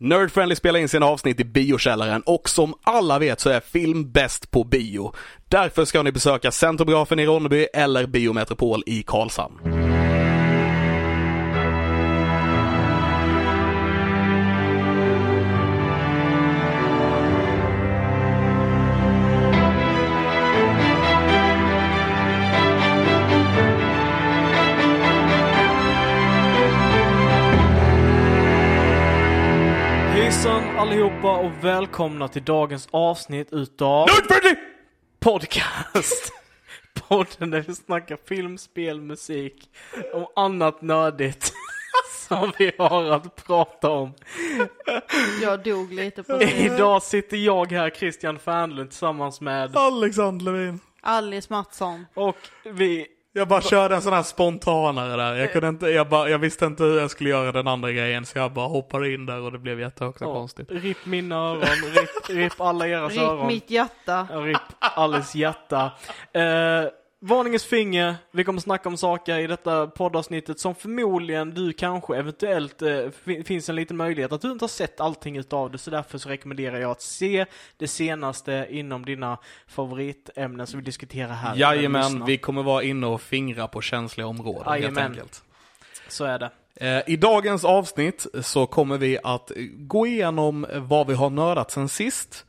Nerdfriendly spelar in sina avsnitt i biokällaren och som alla vet så är film bäst på bio. Därför ska ni besöka Centrografen i Ronneby eller Biometropol i Karlshamn. Allihopa och välkomna till dagens avsnitt utav Nerdfriendly! Podcast. Podden där vi snackar film, spel, musik och annat nördigt som vi har att prata om. Jag dog lite på det. Idag sitter jag här, Christian Fernlund, tillsammans med Alexander Levin. Alice Mattsson. och vi Jag bara körde en sån här spontanare där. Jag, kunde inte, jag, bara, jag visste inte hur jag skulle göra den andra grejen så jag bara hoppade in där och det blev jättehögt och ja, konstigt. RIP mina öron, RIP, RIP alla era öron. mitt hjärta. Ja, RIP Alice hjärta. Eh, varningens finger. Vi kommer snacka om saker i detta poddavsnittet som förmodligen du kanske eventuellt eh, fin- finns en liten möjlighet att du inte har sett allting utav det så därför så rekommenderar jag att se det senaste inom dina favoritämnen som vi diskuterar här. Jajamän, vi kommer vara inne och fingra på känsliga områden helt Jajamän. enkelt. Så är det. Eh, I dagens avsnitt så kommer vi att gå igenom vad vi har nördat sen sist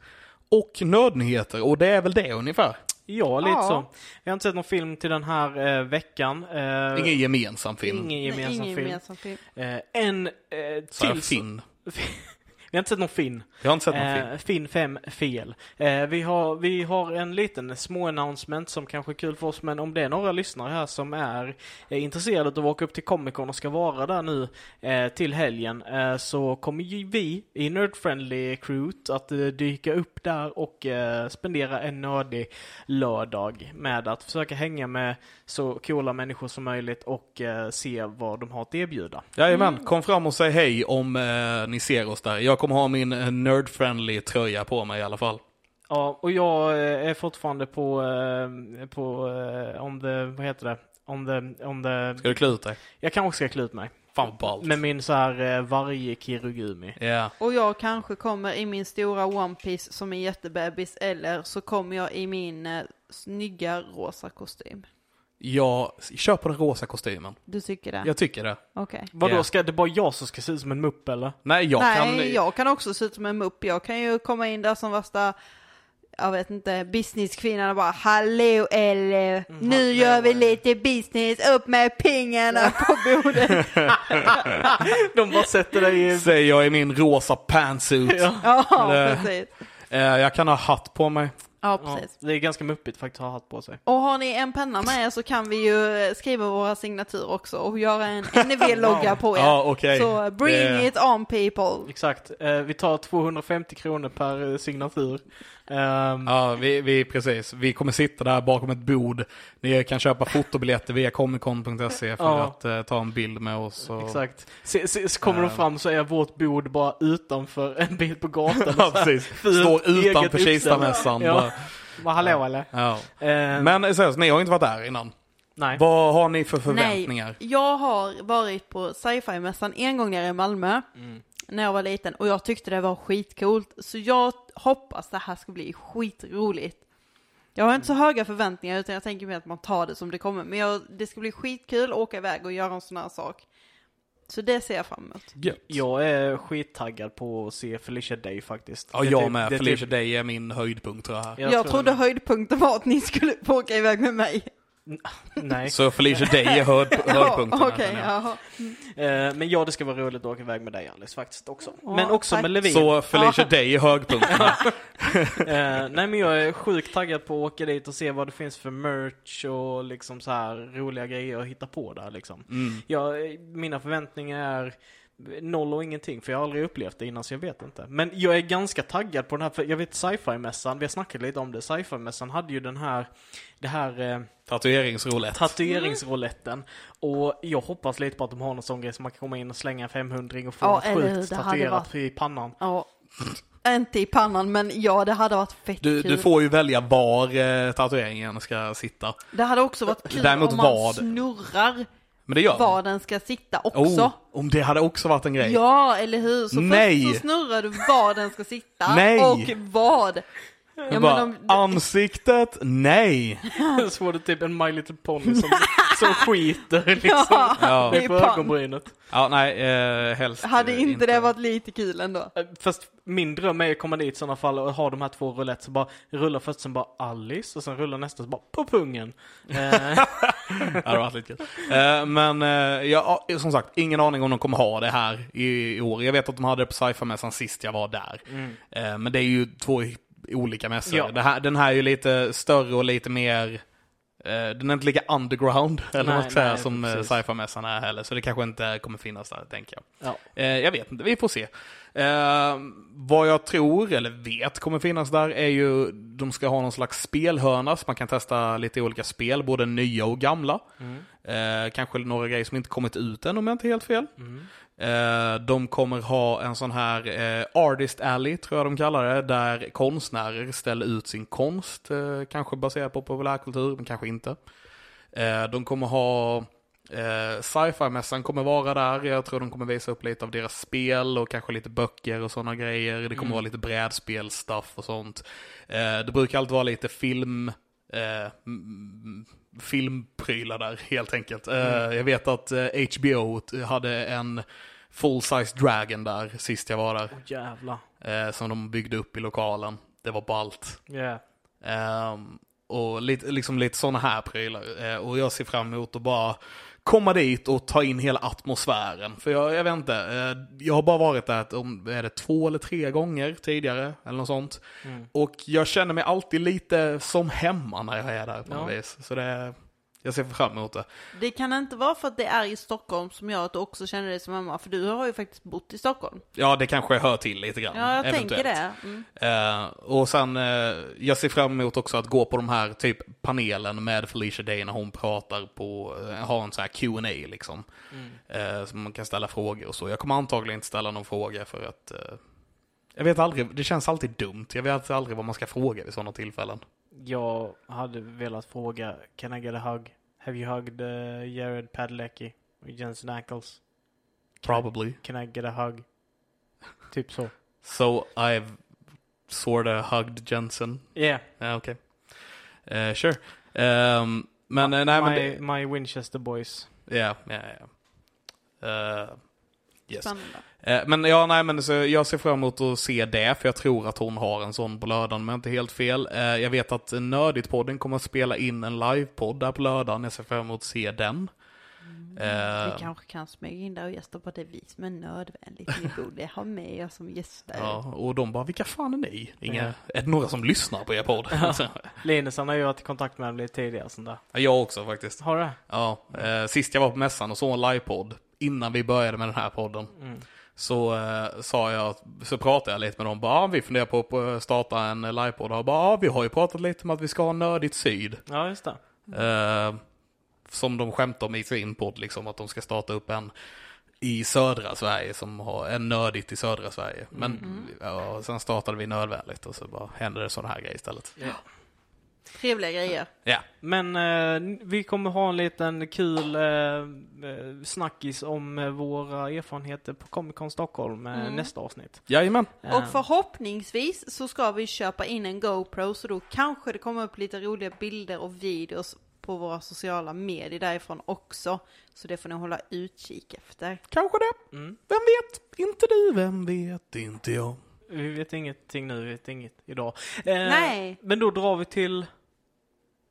och nördnyheter och det är väl det ungefär. Ja, lite Ja. så. Vi har inte sett någon film till den här eh, veckan. Eh, Ingen gemensam film. ingen Nej, gemensam ingen film. gemensam film. Eh, en eh, Så här, till... Finn. vi har inte sett någon Finn. Jag har inte sett någon film. Eh, Finn 5 fel. Eh, vi, har, vi har en liten små announcement som kanske är kul för oss, men om det är några lyssnare här som är eh, intresserade av att åka upp till Comic Con och ska vara där nu eh, till helgen, eh, så kommer ju vi i Nerdfriendly Crew att eh, dyka upp där och eh, spendera en nördig lördag med att försöka hänga med så coola människor som möjligt och eh, se vad de har att erbjuda. Jajamän, kom fram och säg hej om eh, ni ser oss där. Jag kommer ha min eh, nerdfriendly tröja på mig i alla fall. Ja, och jag eh, är fortfarande på, eh, på om det, vad heter det? Om det, om det, Ska du klä ut dig? jag kanske ska klä ut mig. Fan ballt. Med min så här varje kirurgumi. Ja. Och jag kanske kommer i min stora One Piece som är jättebebis eller så kommer jag i min snygga rosa kostym. Jag kör på den rosa kostymen. Du tycker det? Jag tycker det. Okej. Vadå, Ja. ska det bara jag som ska se ut som en mupp eller? Nej, jag Nej, kan... jag kan också se ut som en mupp. Jag kan ju komma in där som värsta, jag vet inte, businesskvinnan och bara Hallå eller nu hallå, gör vi eller." lite business, upp med pengarna på bordet. De bara sätter dig i... Säger jag i min rosa pantsuit. Ja. ja, Eller- precis. Eh, jag kan ha hatt på mig. Ja, Ja, precis. det är ganska muppigt faktiskt att ha hatt på sig. Och har ni en penna med er så kan vi ju skriva våra signatur också och göra en NEV-logga på er. Ja, okej. Så bring Det- it on people. Exakt. Eh, vi tar 250 kronor per eh, signatur. Ehm, Ja, vi, vi, precis. Vi kommer sitta där bakom ett bord. Ni kan köpa fotobiljetter via comiccon.se för Ja. att eh, ta en bild med oss. Och... Exakt. Se, se, så kommer de Ehm. fram så är vårt bord bara utanför en bil på gatan. Ja, precis. Står utanför. Kistamässan. Ja. Vad hallå eller? Ja. Ehm, Men seriöst, ni har inte varit där innan. nej. Vad har ni för förväntningar? Nej, jag har varit på sci-fi-mässan en gång nere i Malmö. Mm. När jag var liten och jag tyckte det var skitcoolt. Så jag hoppas det här ska bli skitroligt. Jag har inte så höga förväntningar utan jag tänker mer att man tar det som det kommer. Men jag, det ska bli skitkul att åka iväg och göra en sån här sak. Så det ser jag fram emot. Gött. Jag är skittaggad på att se Felicia Day faktiskt. Ja, jag typ- med. det är Felicia typ- Day är min höjdpunkt tror jag. här. Jag Jag, tror trodde det. höjdpunkten var att ni skulle få åka iväg med mig. Nej. Så Felicia Day är höjd, höjdpunkten. jag. jaha. Eh, men ja, det ska vara roligt att åka iväg med dig Alice faktiskt också. Ja, men också tack. med Levin. Så Felicia Day är höjdpunkten. här. Eh, nej men jag är sjukt taggad på att åka dit och se vad det finns för merch och liksom så här roliga grejer att hitta på där liksom. Mm. Jag, mina förväntningar är noll och ingenting för jag har aldrig upplevt det innan så jag vet inte. Men jag är ganska taggad på den här, för jag vet sci-fi-mässan, vi har snackat lite om det, sci-fi-mässan hade ju den här, det här eh, Tatueringsroulette. tatueringsrouletten. Och jag hoppas lite på att de har någon sån grej så man kan komma in och slänga en 500 och få Ja, hur, sjukt tatuerat varit- i pannan. Ja. Inte i pannan, men ja, det hade varit fett Du, kul. du får ju välja var eh, tatueringen ska sitta. Det hade också varit kul Däremot om man vad? snurrar Men det gör var den ska sitta också. Oh, om det hade också varit en grej. Ja, eller hur? Så Nej. först så snurrar du var den ska sitta Nej. och vad. Ja, Jag bara, om- ansiktet, nej. så var det typ en My Little Pony som, som skiter liksom. Ja, Ja. det är På ögonbrynet. Ja, nej, eh, helst Hade eh, inte det varit lite kul ändå? Eh, Fast min dröm är att komma dit i sådana fall och ha de här två roulettes så bara rulla först sen bara Alice och sen rulla nästa så bara på pungen. Eh, Ja, det hade varit lite kul. Eh, men eh, ja, som sagt, ingen aning om de kommer ha det här i, i år. Jag vet att de hade det på sci-fi-mässan sist jag var där. Eh, men det är ju två olika mässor. Ja. Här, den här är ju lite större och lite mer eh, den är inte lika underground eller Nej, vad säga som eh, sci-fi-mässan är heller. Så det kanske inte kommer finnas där, tänker jag. ja. Eh, jag vet inte, vi får se. Vad jag tror, eller vet, kommer finnas där är ju, de ska ha någon slags spelhörna så man kan testa lite olika spel, både nya och gamla. Eh, kanske några grejer som inte kommit ut än om jag inte är helt fel. Eh, de kommer ha en sån här eh, Artist Alley, tror jag de kallar det, där konstnärer ställer ut sin konst, eh, kanske baserat på populärkultur, men kanske inte. Eh, de kommer ha Eh, Sci-fi-mässan kommer vara där. Jag tror de kommer visa upp lite av deras spel och kanske lite böcker och sådana grejer. Det kommer vara lite brädspel-stuff och sånt. Eh, det brukar alltid vara lite film... Eh, mm, filmprylar där helt enkelt. Eh, Jag vet att eh, HBO t- hade en full-size dragon där sist jag var där. Åh jävlar. Eh, som de byggde upp i lokalen. Det var ballt. Yeah. Ehm, och lite, liksom lite sådana här prylar. Eh, och jag ser fram emot att bara komma dit och ta in hela atmosfären. För jag, jag vet inte, eh, jag har bara varit där om, är det två eller tre gånger tidigare, eller något sånt. Och jag känner mig alltid lite som hemma när jag är där på något Ja. vis. Så det, jag ser fram emot det. Det kan inte vara för att det är i Stockholm som gör att du också känner dig som hemma, för du har ju faktiskt bott i Stockholm. Ja, det kanske hör till lite grann. Ja, jag eventuellt. tänker det. Mm. Eh, och sen, eh, jag ser fram emot också att gå på de här typ panelen med Felicia Day när hon pratar på, uh, har en sån här Q&A liksom. Eh, så man kan ställa frågor och så. Jag kommer antagligen inte ställa någon fråga för att jag vet aldrig, det känns alltid dumt. Jag vet aldrig vad man ska fråga vid sådana tillfällen. Jag hade velat fråga, can I get a hug? Have you hugged uh, Jared Padalecki? Jensen Ackles? Probably. Can I get a hug? Typ så. So I've sorta hugged Jensen. Yeah. Ja, okej. Eh, sure. Ehm, men eh, nej men my, my Winchester boys. ja, ja, ja. Eh, yes. Spännande. Eh, Men ja, nej men så jag ser fram emot att se det, för jag tror att hon har en sån på lördagen, men inte helt fel. Eh, Jag vet att Nördigt-podden kommer att spela in en livepodd där på lördagen, jag ser fram emot att se den. Eh, Vi kanske kan smyga in där och gästa på det vi som är nödvändigt. Ni borde ha med oss som gäster. Ja, och de bara, vilka fan är ni? Inga, Ja. Är det några som lyssnar på er podd? Linus han har ju varit i kontakt med lite tidigare sånt där. Ja, jag också faktiskt. Har du? Ja, eh, sist jag var på mässan och såg en livepodd, innan vi började med den här podden, Mm. så eh, sa jag, så pratade jag lite med dem, bara, ah, vi funderar på att starta en livepodd, och bara, ah, vi har ju pratat lite om att vi ska ha Nördigt Syd. Ja, just det. Eh, som de skämtar om i sin podd, liksom, att de ska starta upp en i södra Sverige som har en nördigt i södra Sverige. Men ja, sen startade vi nödvändigt och så bara hände det sådana här grejer istället. Trevliga grejer. Ja, Men eh, vi kommer ha en liten kul eh, eh, snackis om eh, våra erfarenheter på Comic Con Stockholm eh, Mm. nästa avsnitt. jajamän. Eh, Och förhoppningsvis så ska vi köpa in en GoPro så då kanske det kommer upp lite roliga bilder och videos på våra sociala medier därifrån också. Så det får ni hålla utkik efter. Kanske det. Mm. Vem vet? Inte du, vem vet? Inte jag. Vi vet ingenting nu, vi vet inget idag. Eh, Nej. Men då drar vi till...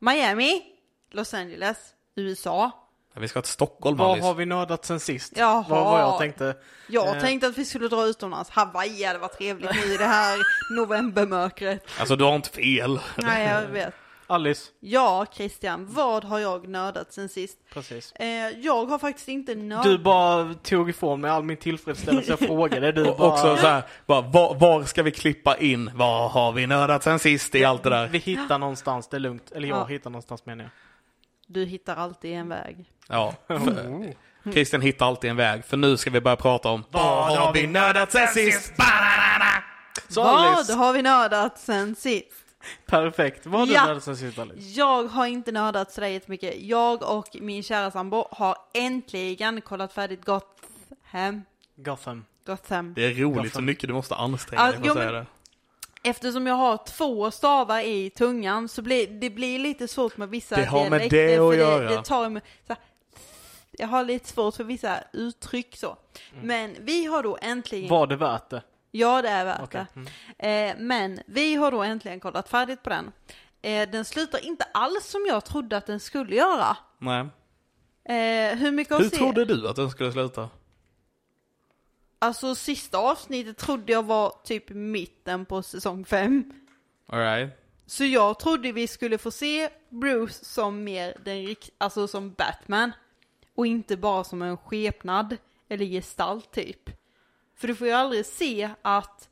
Miami, Los Angeles, USA. Ja, vi ska till Stockholm, Vad Alice. har vi nördat sen sist? Jaha. Vad var jag tänkte? Jag Eh. tänkte att vi skulle dra utomlands. Hawaii hade varit trevligt nu i det här novembermörkret. Alltså, du har inte fel. Nej, jag vet. Alice. Ja, Christian, vad har jag nördat sen sist? Precis. Eh, jag har faktiskt inte nördat. Du bara tog ifrån mig all min tillfredsställelse. Jag frågade. Du Och bara... också så här, bara, var, var ska vi klippa in? Vad har vi nördat sen sist i allt det där? Vi hittar någonstans, det är lugnt. Eller jag Ja. hittar någonstans menar jag. Du hittar alltid en väg. Ja. För, Christian hittar alltid en väg, för nu ska vi börja prata om Vad har vi nördat sen sist? Vad har vi nördat sen sist? Perfekt. Vad har du Ja. nördat sen sist Alice? Jag har inte nördat sådär jättemycket. Jag och min kära sambo har äntligen kollat färdigt Gotham. Gotham. Gotham. Det är roligt Varför? så mycket du måste anstränga dig för jo, att säga det. Eftersom jag har två stavar i tungan så blir det blir lite svårt med vissa Det har med det att göra. Det, det tar med, så här, jag har lite svårt för vissa uttryck så. Mm. Men vi har då äntligen... Var det värt det? Ja, det är värt Okej. det. Mm. Eh, men vi har då äntligen kollat färdigt på den. Eh, den slutar inte alls som jag trodde att den skulle göra. Nej. Eh, hur mycket Hur trodde du att den skulle sluta? Alltså sista avsnittet trodde jag var typ mitten på säsong fem. Alright. Så jag trodde vi skulle få se Bruce som mer den rikt- alltså som Batman. Och inte bara som en skepnad eller gestalt typ. För du får ju aldrig se att,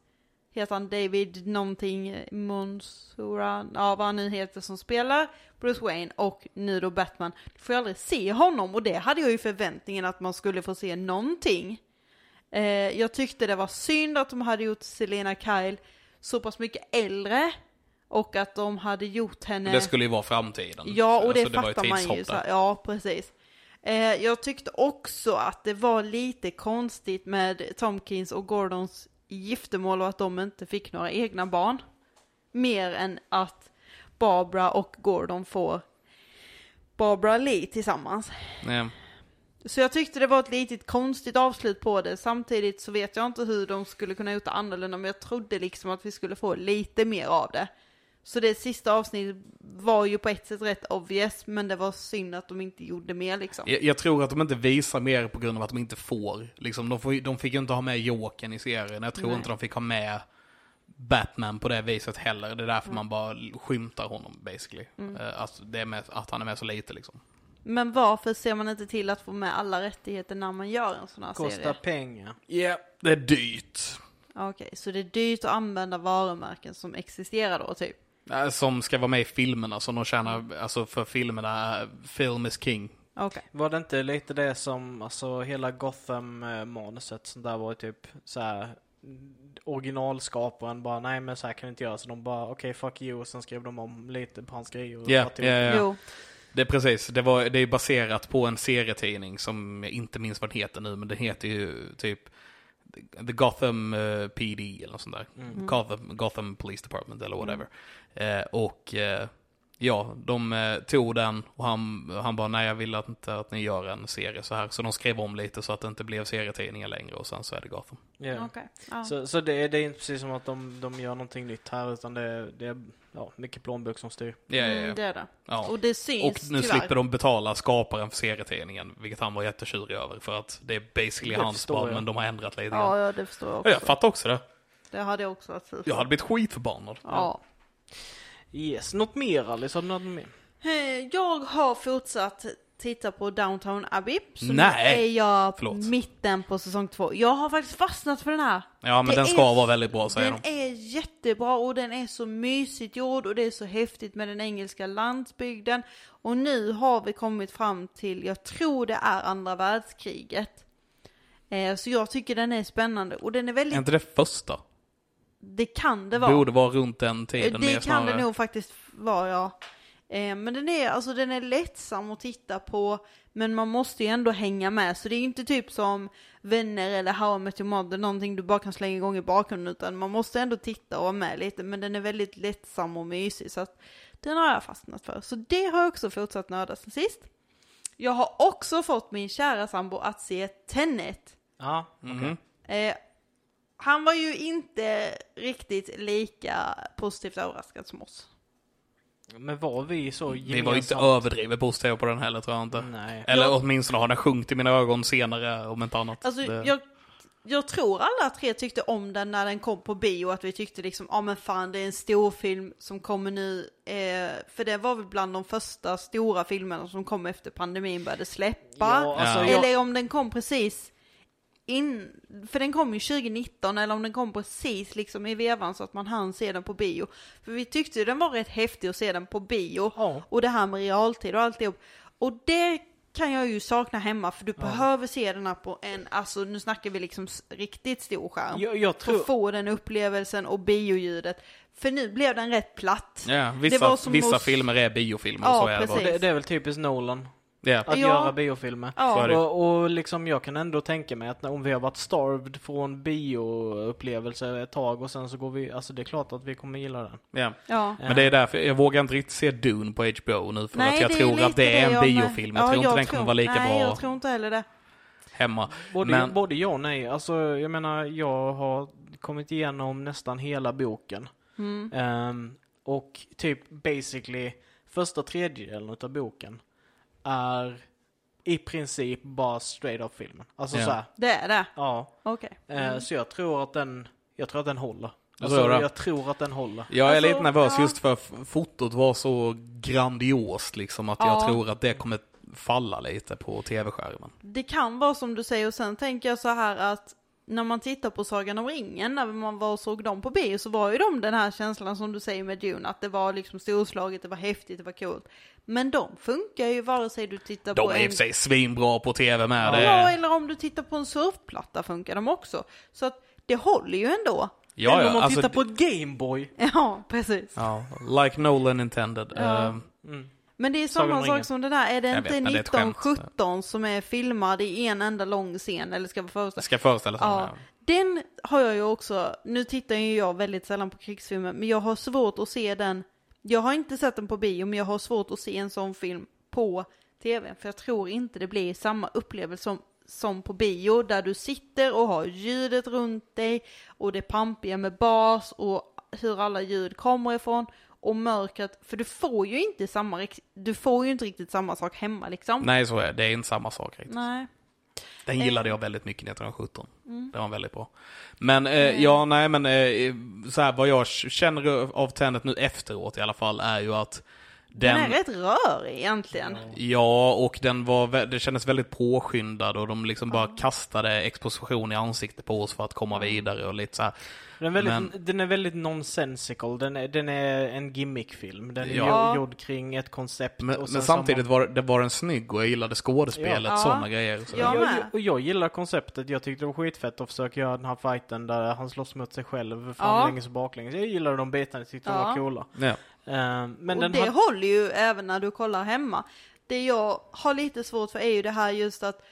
heter han David någonting, Monsura, ja vad han nu heter som spelar Bruce Wayne och nu då Batman. Du får ju aldrig se honom och det hade jag ju förväntningen att man skulle få se någonting. Eh, jag tyckte det var synd att de hade gjort Selena Kyle så pass mycket äldre. Och att de hade gjort henne... Det skulle ju vara framtiden. Ja, och det Alltså, var fattar man ju. Så, ja, precis. Eh, jag tyckte också att det var lite konstigt med Tomkins och Gordons giftermål och att de inte fick några egna barn. Mer än att Barbara och Gordon får Barbara Lee tillsammans. Nej. Så jag tyckte det var ett litet konstigt avslut på det. Samtidigt så vet jag inte hur de skulle kunna gjort det annorlunda, men jag trodde liksom att vi skulle få lite mer av det. Så det sista avsnittet var ju på ett sätt rätt obvious, men det var synd att de inte gjorde mer liksom. Jag, jag tror att de inte visar mer på grund av att de inte får. Liksom, de, får de fick ju inte ha med Jokern i serien. Jag tror Nej. inte de fick ha med Batman på det viset heller. Det är därför man bara skymtar honom basically. Mm. Eh, Alltså, det är med, att han är med så lite liksom. Men varför ser man inte till att få med alla rättigheter när man gör en sån här Kostar serie? pengar. Ja, det är dyrt. Okej, så det är dyrt att använda varumärken som existerar då typ? Eh, Som ska vara med i filmerna, som de tjänar, alltså för filmerna, eh, film is king. Okej. Var det inte lite det som, alltså hela Gotham-manuset som där var typ så här originalskaparen bara nej men så här kan det inte göra så de bara okej fuck you och sen skrev de om lite på hans grejer. och Ja, tog- ja, ja. Jo. Det är precis, det, var, det är baserat på en serietidning som jag inte minns vad den heter nu, men den heter ju typ The Gotham eh, PD eller något sånt där. Mm. Gotham, Gotham Police Department eller whatever. Eh, och eh, ja, de eh, tog den och han, han bara nej jag vill att inte att ni gör en serie så här. Så de skrev om lite så att det inte blev serietidningar längre och sen så är det Gotham. Ja. Okej. Ja. Så, så det, är- det är inte precis som att de, de gör någonting nytt här utan det, det är ja, mycket plånbok som styr. Ja, ja, Mm, ja. det är det. ja. Och det syns Och nu tyvärr. slipper de betala skaparen för serietidningen, vilket han var jättetjurig över för att det är basically Det hans barn, jag. men de har ändrat lite. Ja, ja, det förstår jag Ja, också. jag fattar också det. Det hade jag också varit sur. Jag hade blivit skitförbannad. Ja. Yes, något mer Alice? Har du något mer? Eh, Jag har fortsatt titta på Downtown Abbey. Så Nej. nu är jag Förlåt. mitten på säsong två. Jag har faktiskt fastnat för den här. Ja, men Det den ska är- vara väldigt bra, säger Den de. är jättebra och den är så mysigt gjord och det är så häftigt med den engelska landsbygden. Och nu har vi kommit fram till, jag tror det är andra världskriget. Eh, så jag tycker den är spännande och den är Är väldigt, inte det första? det kan det vara. Borde vara runt den tiden. Det kan snarare. det nog faktiskt vara, ja. Eh, men den är, alltså den är lättsam att titta på, men man måste ju ändå hänga med. Så det är ju inte typ som Vänner eller How I Met Your Mother, någonting du bara kan slänga igång i bakgrunden, utan man måste ändå titta och vara med lite. Men den är väldigt lättsam och mysig, så att den har jag fastnat för. Så det har jag också fortsatt nörda sen sist. Jag har också fått min kära sambo att se Tenet. Ja, okej. Mhm. Eh, han var ju inte riktigt lika positivt överraskad som oss. Men var vi så Vi var inte gemensamt- överdrivet positiva på den heller, tror jag inte. Nej. Eller Ja. åtminstone har den sjunkit i mina ögon senare, om inte annat. Alltså, det... jag, jag tror alla tre tyckte om den när den kom på bio, att vi tyckte liksom, ja men fan det är en stor film som kommer nu, eh, för det var väl bland de första stora filmerna som kom efter pandemin började släppa. Ja, alltså, Ja. jag, Eller om den kom precis in, för den kom ju 2019, eller om den kom precis liksom i vevan så att man hann se den på bio. För vi tyckte ju den var rätt häftig att se den på bio. Ja. Och det här med realtid och alltihop. Och det kan jag ju sakna hemma för du behöver se den här på en, alltså nu snackar vi liksom riktigt stor skärm. Jag, jag För tror... att få den upplevelsen och bioljudet. För nu blev den rätt platt. Ja, Det vissa, var som vissa att- filmer är biofilmer, Ja, så är det precis. Det, det är väl typiskt Nolan. Ja. Att Ja. göra biofilmer. Ja. Och, och liksom jag kan ändå tänka mig att när- om vi har varit starved från bioupplevelser ett tag och sen så går vi, alltså det är klart att vi kommer gilla den. Ja. ja. Men det är därför, jag vågar inte riktigt se Dune på HBO nu för Nej, att jag tror att det är en jag biofilm. Jag Ja, tror inte den kommer vara lika nej, bra jag tror inte heller det. hemma. Både, Men- både ja och nej. Alltså jag menar, jag har kommit igenom nästan hela boken. Mm. Ehm, och typ basically första tredjedelen utav boken är i princip bara straight up filmen. Alltså Ja. så här, Det är det? ja. Okej. Eh, Mm. Så jag tror att den, jag tror att den håller. Du Alltså, tror det? jag tror att den håller. Jag är Alltså, lite nervös ja. just för f- fotot var så grandiost liksom att jag Ja. tror att det kommer falla lite på tv-skärmen. Det kan vara som du säger och sen tänker jag så här att när man tittar på Sagan om ringen, när man var och såg dem på bio så var ju de den här känslan som du säger med Dune, att det var liksom storslaget, det var häftigt, det var coolt. Men de funkar ju vare sig du tittar De på är i och en... för sig svinbra på tv med. Ja, Det är... eller om du tittar på en surfplatta funkar de också. Så att det håller ju ändå. Ja, Eller ja, om man alltså, tittar på ett Gameboy. Ja, precis. Ja, like Nolan intended. Ja. Ehm, Mm. Men det är samma sak som det där, är det Jag inte vet, men det är ett skämt. 1917 som är filmad i en enda lång scen, eller ska föreställa ska föreställa sig. Ja. den har jag ju också, nu tittar ju jag väldigt sällan på krigsfilmer, men jag har svårt att se den, jag har inte sett den på bio, men jag har svårt att se en sån film på tv, för jag tror inte det blir samma upplevelse som, som på bio, där du sitter och har ljudet runt dig, och det pampiga med bas, och hur alla ljud kommer ifrån, och mörkret, för du får ju inte samma, du får ju inte riktigt samma sak hemma liksom. Nej, så är det. Det är inte samma sak riktigt. Nej. Den Eh. gillade jag väldigt mycket 1917. Mm. Den var väldigt bra. Men eh, ja, nej men eh, så här, vad jag känner av Tenet nu efteråt i alla fall är ju att Den, den, är rätt rörig egentligen. Ja, och den var, det kändes väldigt påskyndad och de liksom bara kastade exposition i ansiktet på oss för att komma vidare och lite så här. Den, är väldigt, Men- den är väldigt nonsensical. Den är, den är en gimmickfilm. Den är Ja. gjord- kring ett koncept. Men, och sen men har samtidigt man- var det var den snygg och jag gillade skådespelet, Ja. sådana grejer. Så Ja. Jag, med. och jag gillar konceptet. Jag tyckte det var skitfett att försöka göra den här fighten där han slåss mot sig själv Ja. framlänges och baklänges. Jag gillade de bitarna, jag tyckte de Ja. var coola. ja. Eh, men och den det hade- håller ju även när du kollar hemma. Det jag har lite svårt för är ju det här just att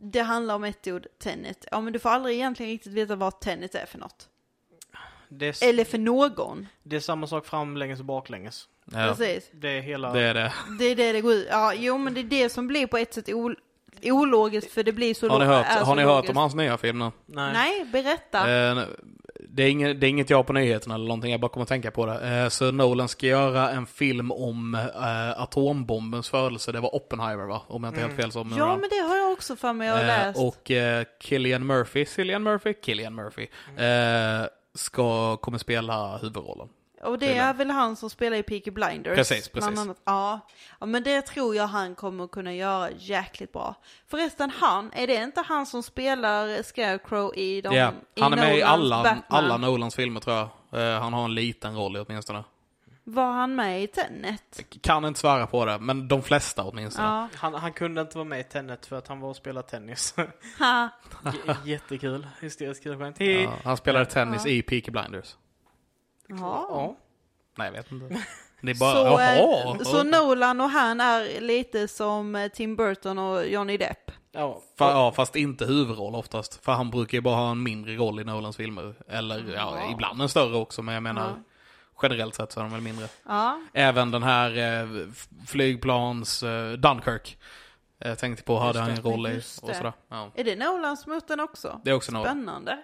det handlar om ett ord, Tenet. Ja men du får aldrig egentligen riktigt veta vad Tenet är för något. Det, är, Eller för någon. det är samma sak framlänges och baklänges. ja. Precis. Det är hela... Det är det. Det är det det går ut. Ja, jo men det är det som blir på ett sätt ol- ologiskt för det blir så Har ni lo- hört, är så har ni hört logiskt. om hans nya film nu? Nej. Nej, berätta. Eh, det, är inget, det är inget jag har på nyheterna eller någonting, jag bara kommer att tänka på det. Eh, så Nolan ska göra en film om eh, atombombens födelse, det var Oppenheimer va? Om jag inte helt fel så. ja men det har jag också för mig att ha Eh, läst. och eh, Killian Murphy, Cillian Murphy, Killian Murphy, eh, ska, kommer spela huvudrollen. Och det är väl han som spelar i Peaky Blinders? Precis, precis. Annat. Ja. ja, men det tror jag han kommer kunna göra jäkligt bra. Förresten, han, är det inte han som spelar Scarecrow i de... Ja, i han är med i alla, Batman? alla Nolans filmer tror jag. Eh, han har en liten roll i åtminstone. Var han med i Tenet? Kan inte svära på det, men de flesta åtminstone. Ja. Han, han kunde inte vara med i Tenet för att han var och spelade tennis. Ha. J- Jättekul. Hysteriskt kul skämt. Ja, han spelade tennis Ja. i Peaky Blinders. Jaha. Ja. Nej, jag vet inte. Det är bara, Så, eh, jaha. så Nolan och han är lite som eh, Tim Burton och Johnny Depp. Ja. Fa- ja, fast inte huvudroll oftast. För han brukar ju bara ha en mindre roll i Nolans filmer. Eller ja, Ja. ibland en större också, men jag menar Ja. Generellt sett så är de väl mindre. Ja, Även den här eh, flygplans eh, Dunkirk. Jag tänkte på hade han det. en roll i och det. sådär. Ja. är det Nolans mot den också? Det är också Nolan. Spännande.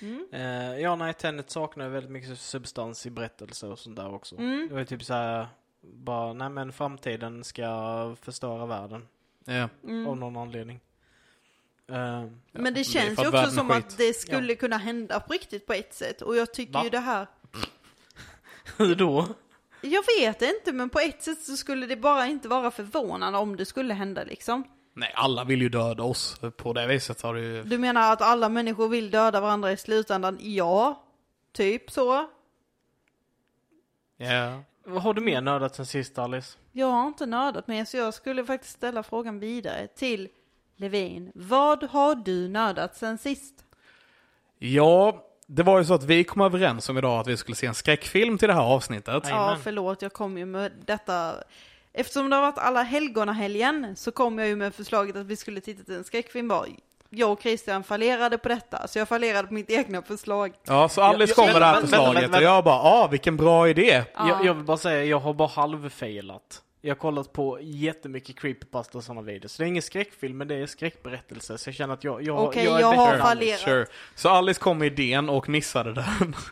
Mm. Eh, ja, nej, Tenet saknar väldigt mycket substans i berättelser och sånt där också. Mm. Det var ju typ så här, bara, nej men framtiden ska förstöra världen. Ja. Av Mm. någon anledning. Ja, Men det det är känns ju också som skit. att det skulle kunna hända på riktigt på ett sätt. Och jag tycker Va? ju det här, hur då? jag vet inte men på ett sätt så skulle det bara inte vara förvånande om det skulle hända liksom. Nej, alla vill ju döda oss. På det viset har det ju... Du menar att alla människor vill döda varandra i slutändan? Ja, typ så. Ja. Vad har du mer nördat sen sist Alice? Jag har inte nördat mer så jag skulle faktiskt ställa frågan vidare till Levin. Vad har du nördat sen sist? Ja, det var ju så att vi kom överens om idag att vi skulle se en skräckfilm till det här avsnittet. Ja, förlåt, jag kom ju med detta. Eftersom det har varit alla helgona-helgen så kom jag ju med förslaget att vi skulle titta till en skräckfilm bara. Jag och Christian fallerade på detta, så jag fallerade på mitt egna förslag. Ja, så Alice kom med det här förslaget och jag bara, ah, vilken bra idé. Ja. Jag, jag vill bara säga, jag har bara halvfailat. Jag har kollat på jättemycket creepypasta och sådana videos. Så det är ingen skräckfilm, men det är skräckberättelse. Så jag känner att jag, jag, Okej, jag är jag bättre har fallerat. Sure. Så Alice kom med idén och missade den.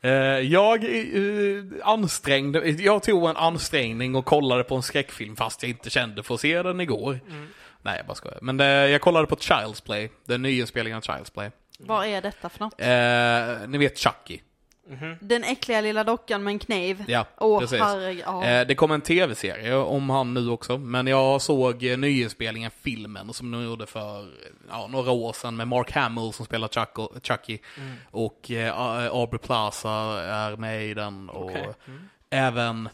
Eh, jag uh, ansträngde, jag tog en ansträngning och kollade på en skräckfilm fast jag inte kände för att se den igår. Mm. Nej, jag bara skojar. Men det, jag kollade på Child's Play, den nya spelningen av Child's Play. Vad är detta för något? Ni vet Chucky? Mhm. Den äckliga lilla dockan med en kniv. Ja, Åh, precis. herregud. Ja. Eh, det kom en tv-serie om han nu också, men jag såg eh, nyinspelningen, filmen, som de gjorde för ja, några år sedan med Mark Hamill som spelar Chuck Chucky. Mm. Och eh, Aubrey Plaza är med i den. Och Okej. Mm. även,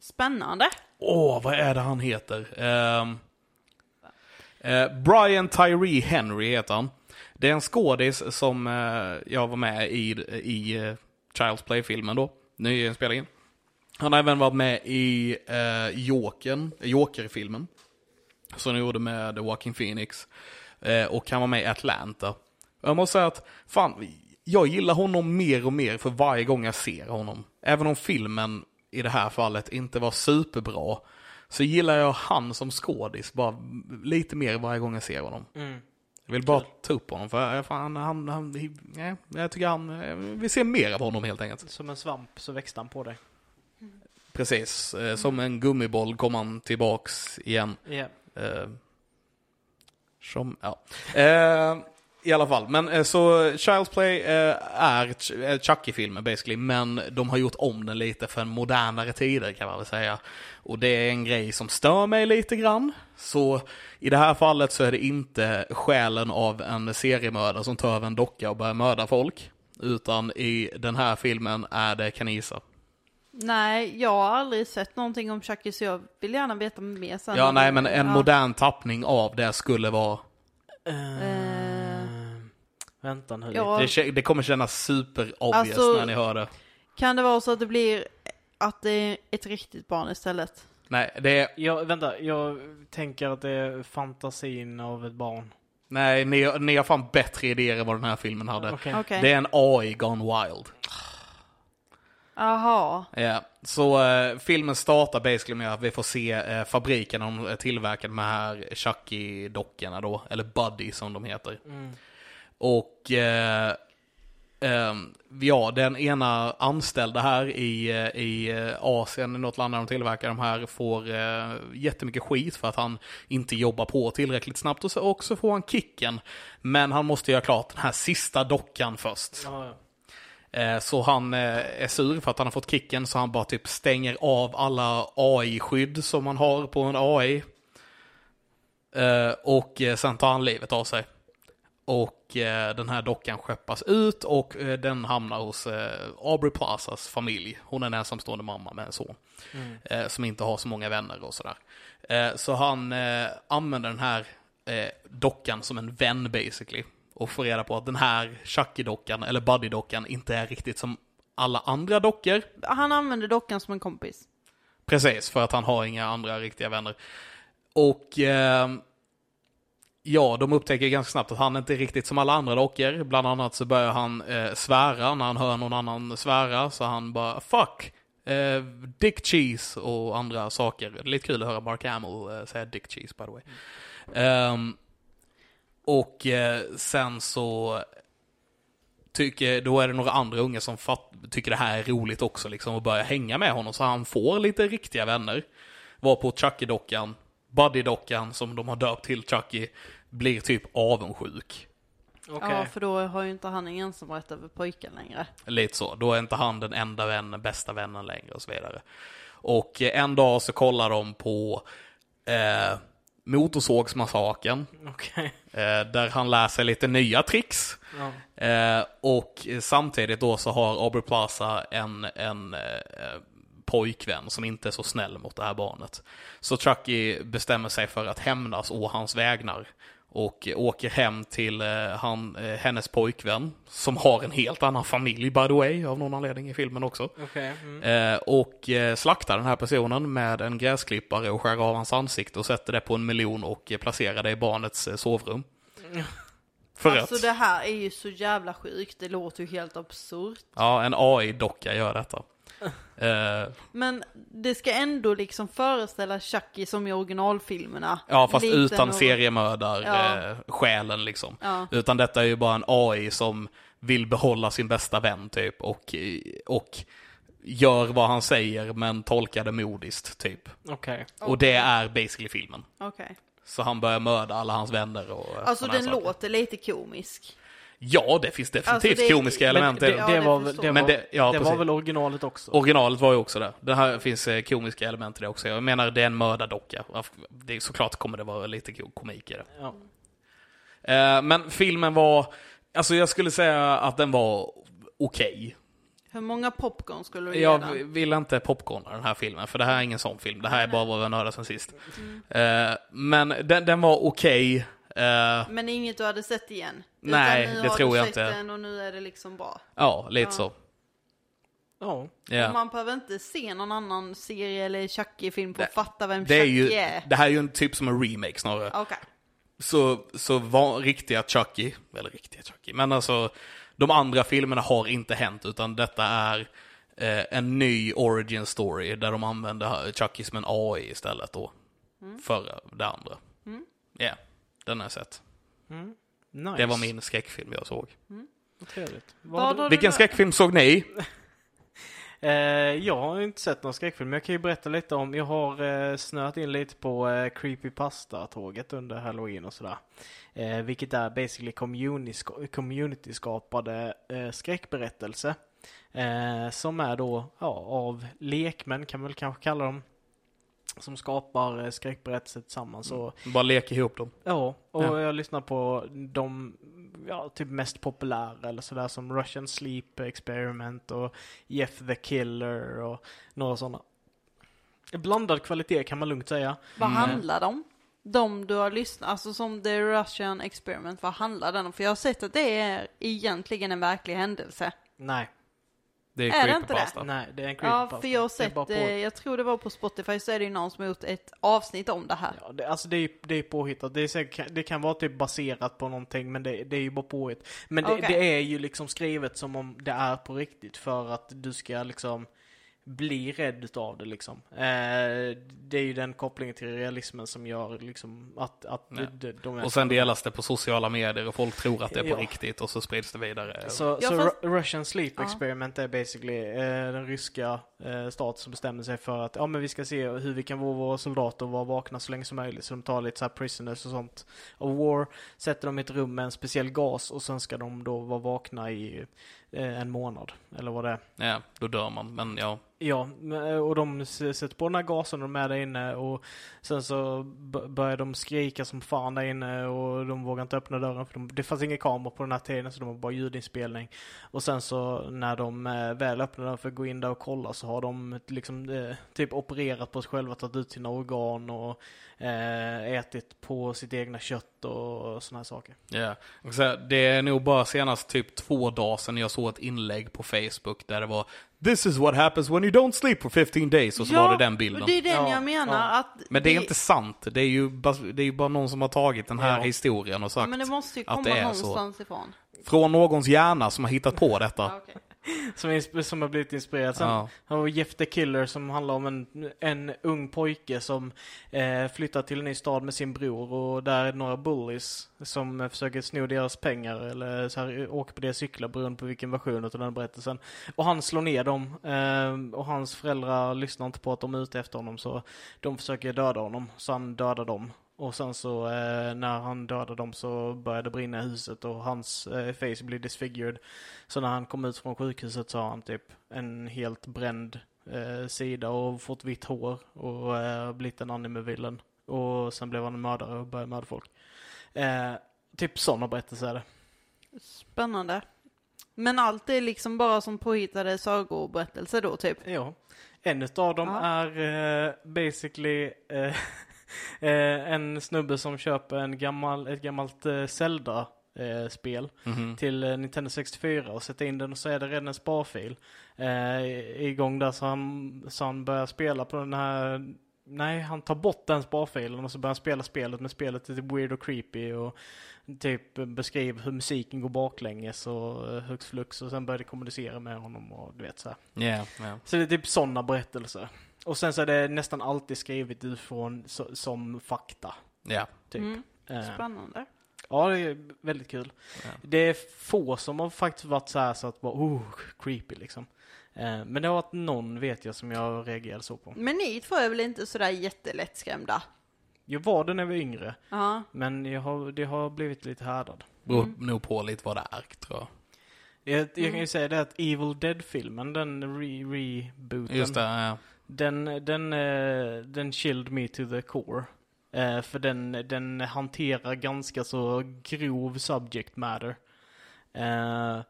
Spännande. åh, vad är det han heter? Ehm, eh, Brian Tyree Henry heter han. Det är en skådis som eh, jag var med i, i eh, Child's Play-filmen då, nyinspelningen. Han har även varit med i eh, Jokern, Joker-filmen. Som han gjorde med Joaquin Phoenix. Eh, och han var med i Atlanta. Jag måste säga att, fan, jag gillar honom mer och mer för varje gång jag ser honom. Även om filmen i det här fallet inte var superbra. Så gillar jag han som skådis bara lite mer varje gång jag ser honom. Mm. Jag vill bara ta upp honom för jag- fan, han, han, nej, jag tycker han, eh, vi ser mer av honom helt enkelt. Som en svamp så växte han på dig. Precis, eh, som en gummiboll kom han tillbaks igen. Ja. Eh, som, ja. Eh, I alla fall, men eh, så Child's Play eh, är eh, Chucky-filmer basically, men de har gjort om den lite för en modernare tider kan man väl säga. Och det är en grej som stör mig lite grann. Så i det här fallet så är det inte själen av en seriemördare som tar över en docka och börjar mörda folk. Utan i den här filmen är det Kanisa. Nej, jag har aldrig sett någonting om Chucky så jag vill gärna veta mer sen. Ja, nej, men en Ja. modern tappning av det skulle vara Eh, Vänta nu. Ja. Det, det kommer kännas super obvious Alltså- när ni hör det. Kan det vara så att det blir att det är ett riktigt barn istället? Nej, det är, Jag, vänta, jag tänker att det är fantasin av ett barn. nej ni, ni har fan bättre idéer än vad den här filmen hade. Okej. Okej. Det är en AI gone wild. Jaha. Ja, så eh, filmen startar basically med att vi får se eh, fabriken de tillverkar de här Chucky-dockorna då, eller Buddy som de heter. Mm. Och eh, ehm, ja, den ena anställda här i, eh, i eh, Asien, i något land där de tillverkar de här, får eh, jättemycket skit för att han inte jobbar på tillräckligt snabbt och så, och så får han kicken. Men han måste göra klart den här sista dockan först. Ja, ja. Eh, Så han eh, är sur för att han har fått kicken så han bara typ stänger av alla AI-skydd som man har på en AI. Eh, Och eh, sen tar han livet av sig. Och eh, den här dockan skeppas ut och eh, den hamnar hos eh, Aubrey Plazas familj. Hon är en ensamstående mamma med en son. Mm. Eh, Som inte har så många vänner och sådär. Eh, Så han eh, använder den här dockan som en vän basically. Och får reda på att den här Chucky-dockan, eller Buddy-dockan, inte är riktigt som alla andra dockor. Han använder dockan som en kompis. Precis, för att han har inga andra riktiga vänner. Och ehm, ja, de upptäcker ganska snabbt att han inte är riktigt som alla andra dockor. Bland annat så börjar han eh, svära när han hör någon annan svära. Så han bara fuck, eh, dick cheese och andra saker. Det är lite kul att höra Mark Hamill eh, säga dick cheese by the way. Um, och eh, sen så tycker, då är det några andra unga som fatt, tycker det här är roligt också liksom och börjar hänga med honom så han får lite riktiga vänner. Var på Chucky-dockan, Buddy-dockan som de har döpt till Chucky, blir typ avundsjuk. Okej. Ja, för då har ju inte han en ensamrätt över pojken längre. Lite så. Då är inte han den enda vännen, bästa vännen längre och så vidare. Och eh, en dag så kollar de på eh, Motorsågsmassakern. Okej. Eh, där han lär sig lite nya tricks. Ja. Eh, och samtidigt då så har Aubrey Plaza en, en eh, pojkvän som inte är så snäll mot det här barnet. Så Chucky bestämmer sig för att hämnas å hans vägnar och åker hem till eh, han, eh, hennes pojkvän som har en helt annan familj by the way av någon anledning i filmen också. Okej. Mm. Eh, och slaktar den här personen med en gräsklippare och skär av hans ansikte och sätter det på en miljon och placerar det i barnets sovrum. För Alltså rätt. det här är ju så jävla sjukt, det låter ju helt absurt. Ja, en AI-docka gör detta. Eh, Men det ska ändå liksom föreställa Chucky som i originalfilmerna. ja, fast Liten utan och- seriemördar Ja. eh, liksom. Ja. Utan detta är ju bara en AI som vill behålla sin bästa vän typ och, och gör vad han säger men tolkar det modiskt typ. Okej. Och det är basically filmen. Okej. Så han börjar mörda alla hans vänner och Alltså den saker. låter lite komisk. Ja, det finns definitivt Alltså, det- komiska men element i det, den. Ja, det, det var, det, jag. var, Men det- ja, det var precis. väl originalet också? Originalet var ju också det. Det här finns eh, komiska element i det också. Jag menar, det är en mördardocka. Det är, såklart kommer det vara lite ko- komik i det. Ja. Eh, men filmen var, alltså jag skulle säga att den var okej. Hur många popcorn skulle du ge Jag den? vill inte popcorna den här filmen, för det här är ingen sån film. Det här är bara vad vi har nördat sen sist. Mm. Eh, men den, den var okej. Eh, Men inget du hade sett igen? Nej, Utan nu det har tror du jag sett inte. Den och nu är det liksom bra. ja, lite Ja. så. Ja. Ja. Och man behöver inte se någon annan serie eller Chucky-film för att fatta vem Det, är Chucky ju, är. det här är ju en typ som en remake snarare. Okej. Så, så var riktiga Chucky, eller riktiga Chucky, men alltså de andra filmerna har inte hänt utan detta är eh, en ny origin story där de använder Chucky som en AI istället då. För det andra. Ja, den har jag sett. Mm. Nice. Det var min skräckfilm jag såg. Vad Trevligt. Vad Vilken skräckfilm såg ni? Eh, jag har inte sett någon skräckfilm, men jag kan ju berätta lite om, jag har eh, snöat in lite på eh, Creepypasta-tåget under halloween och sådär. Eh, vilket är basically community- community-skapade eh, skräckberättelse. Eh, som är då, ja, av lekmän kan man väl kanske kalla dem. Som skapar eh, skräckberättelser tillsammans och Bara lek ihop dem. Ja, och Ja. jag lyssnar på de ja, typ mest populära eller sådär som Russian Sleep Experiment och Jeff the Killer och några sådana. Blandad kvalitet kan man lugnt säga. Vad Mm. handlar de om? De du har lyssnat, alltså som The Russian Experiment, vad handlar den om? För jag har sett att det är egentligen en verklig händelse. Nej, Det är, Är det inte creepypasta. nej, det är en Ja, creepypasta. för jag har Det sett, på- eh, jag tror det var på Spotify så är det ju någon som har gjort ett avsnitt om det här. Ja, det, alltså det är, det är påhittat. Det, är säkert, det kan vara typ baserat på någonting men det, det är ju bara påhitt. Men det, Okej. det är ju liksom skrivet som om det är på riktigt för att du ska liksom bli rädd utav det liksom. Eh, det är ju den kopplingen till realismen som gör liksom att, att Ja. de, de, de är Och sen delas det på sociala medier och folk tror att det är på Ja. riktigt och så sprids det vidare. Så, Ja, så fast- Ru- Russian Sleep Ja. Experiment är basically eh, den ryska eh, staten som bestämmer sig för att ja men vi ska se hur vi kan få våra soldater att vara vakna så länge som möjligt. Så de tar lite så här prisoners och sånt of war, sätter dem i ett rum med en speciell gas och sen ska de då vara vakna i eh, en månad. Eller vad det är. Ja, då dör man. Men ja, Ja, eh, och de sätter på den här gasen och de är där inne och sen så börjar de skrika som fan där inne och de vågar inte öppna dörren för de, det fanns ingen kamera på den här tiden så de har bara ljudinspelning. Och sen så när de eh, väl öppnar dörren för att gå in där och kolla så har de liksom eh, typ opererat på sig själva, tagit ut sina organ och eh, ätit på sitt egna kött och sådana här saker. Ja, yeah. det är nog bara senast typ två dagar sedan jag såg ett inlägg på Facebook där det var This is what happens when you don't sleep for 15 days och så var det den bilden. och det är den Ja, jag menar. ja. Att Men det är inte sant. Det är ju bara, det är ju bara någon som har tagit den här Ja. historien och sagt Men det måste ju att komma det är så. någonstans ifrån. från någons hjärna som har hittat på detta. Ja, okej. Som, som har blivit inspirerad. Sen Ja. har vi Jeff the Killer som handlar om en, en ung pojke som eh, flyttar till en ny stad med sin bror och där är det några bullies som försöker sno deras pengar eller så här, åker på deras cyklar beroende på vilken version av den berättelsen. Och han slår ner dem eh, och hans föräldrar lyssnar inte på att de är ute efter honom så de försöker döda honom så han dödar dem. Och sen så eh, när han dödar dem så börjar det brinna i huset och hans eh, face blir disfigured. Så när han kom ut från sjukhuset så har han typ en helt bränd eh, sida och fått vitt hår och eh, blivit en anime-villain. Och sen blev han en mördare och började mörda folk. Eh, typ sådana berättelser är det. Spännande. Men allt är liksom bara som påhittade sagoberättelser då typ? Ja. En utav dem Ja. är eh, basically eh, en snubbe som köper en gammal, ett gammalt eh, Zelda-spel Mhm. till eh, Nintendo 64 och sätter in den och så är det redan en sparfil eh, igång där så han, så han börjar spela på den här Nej, han tar bort den sparfilen och så börjar han spela spelet med spelet är typ weird och creepy och typ beskriver hur musiken går baklänges och eh, hux flux och sen börjar det kommunicera med honom och du vet så. Ja, ja. Så det är typ sådana berättelser. Och sen så är det nästan alltid skrivet utifrån so, som fakta. Ja. Typ. Mm. Eh, Spännande. ja, det är väldigt kul. Ja. Det är få som har faktiskt varit så här så att bara, oh, creepy liksom. Eh, men det har varit någon vet jag som jag reagerade så på. Men ni två är väl inte sådär jättelättskrämda? Jag var det när jag var yngre, Ja. men jag har, det har blivit lite härdad. Beror Mm. nog på lite vad det är, tror jag. Jag, jag kan Mm. ju säga det att Evil Dead-filmen, den re- rebooten. Just det, ja. Den, den, eh, den chilled me to the core. Eh, för den, den hanterar ganska så grov subject matter. Eh,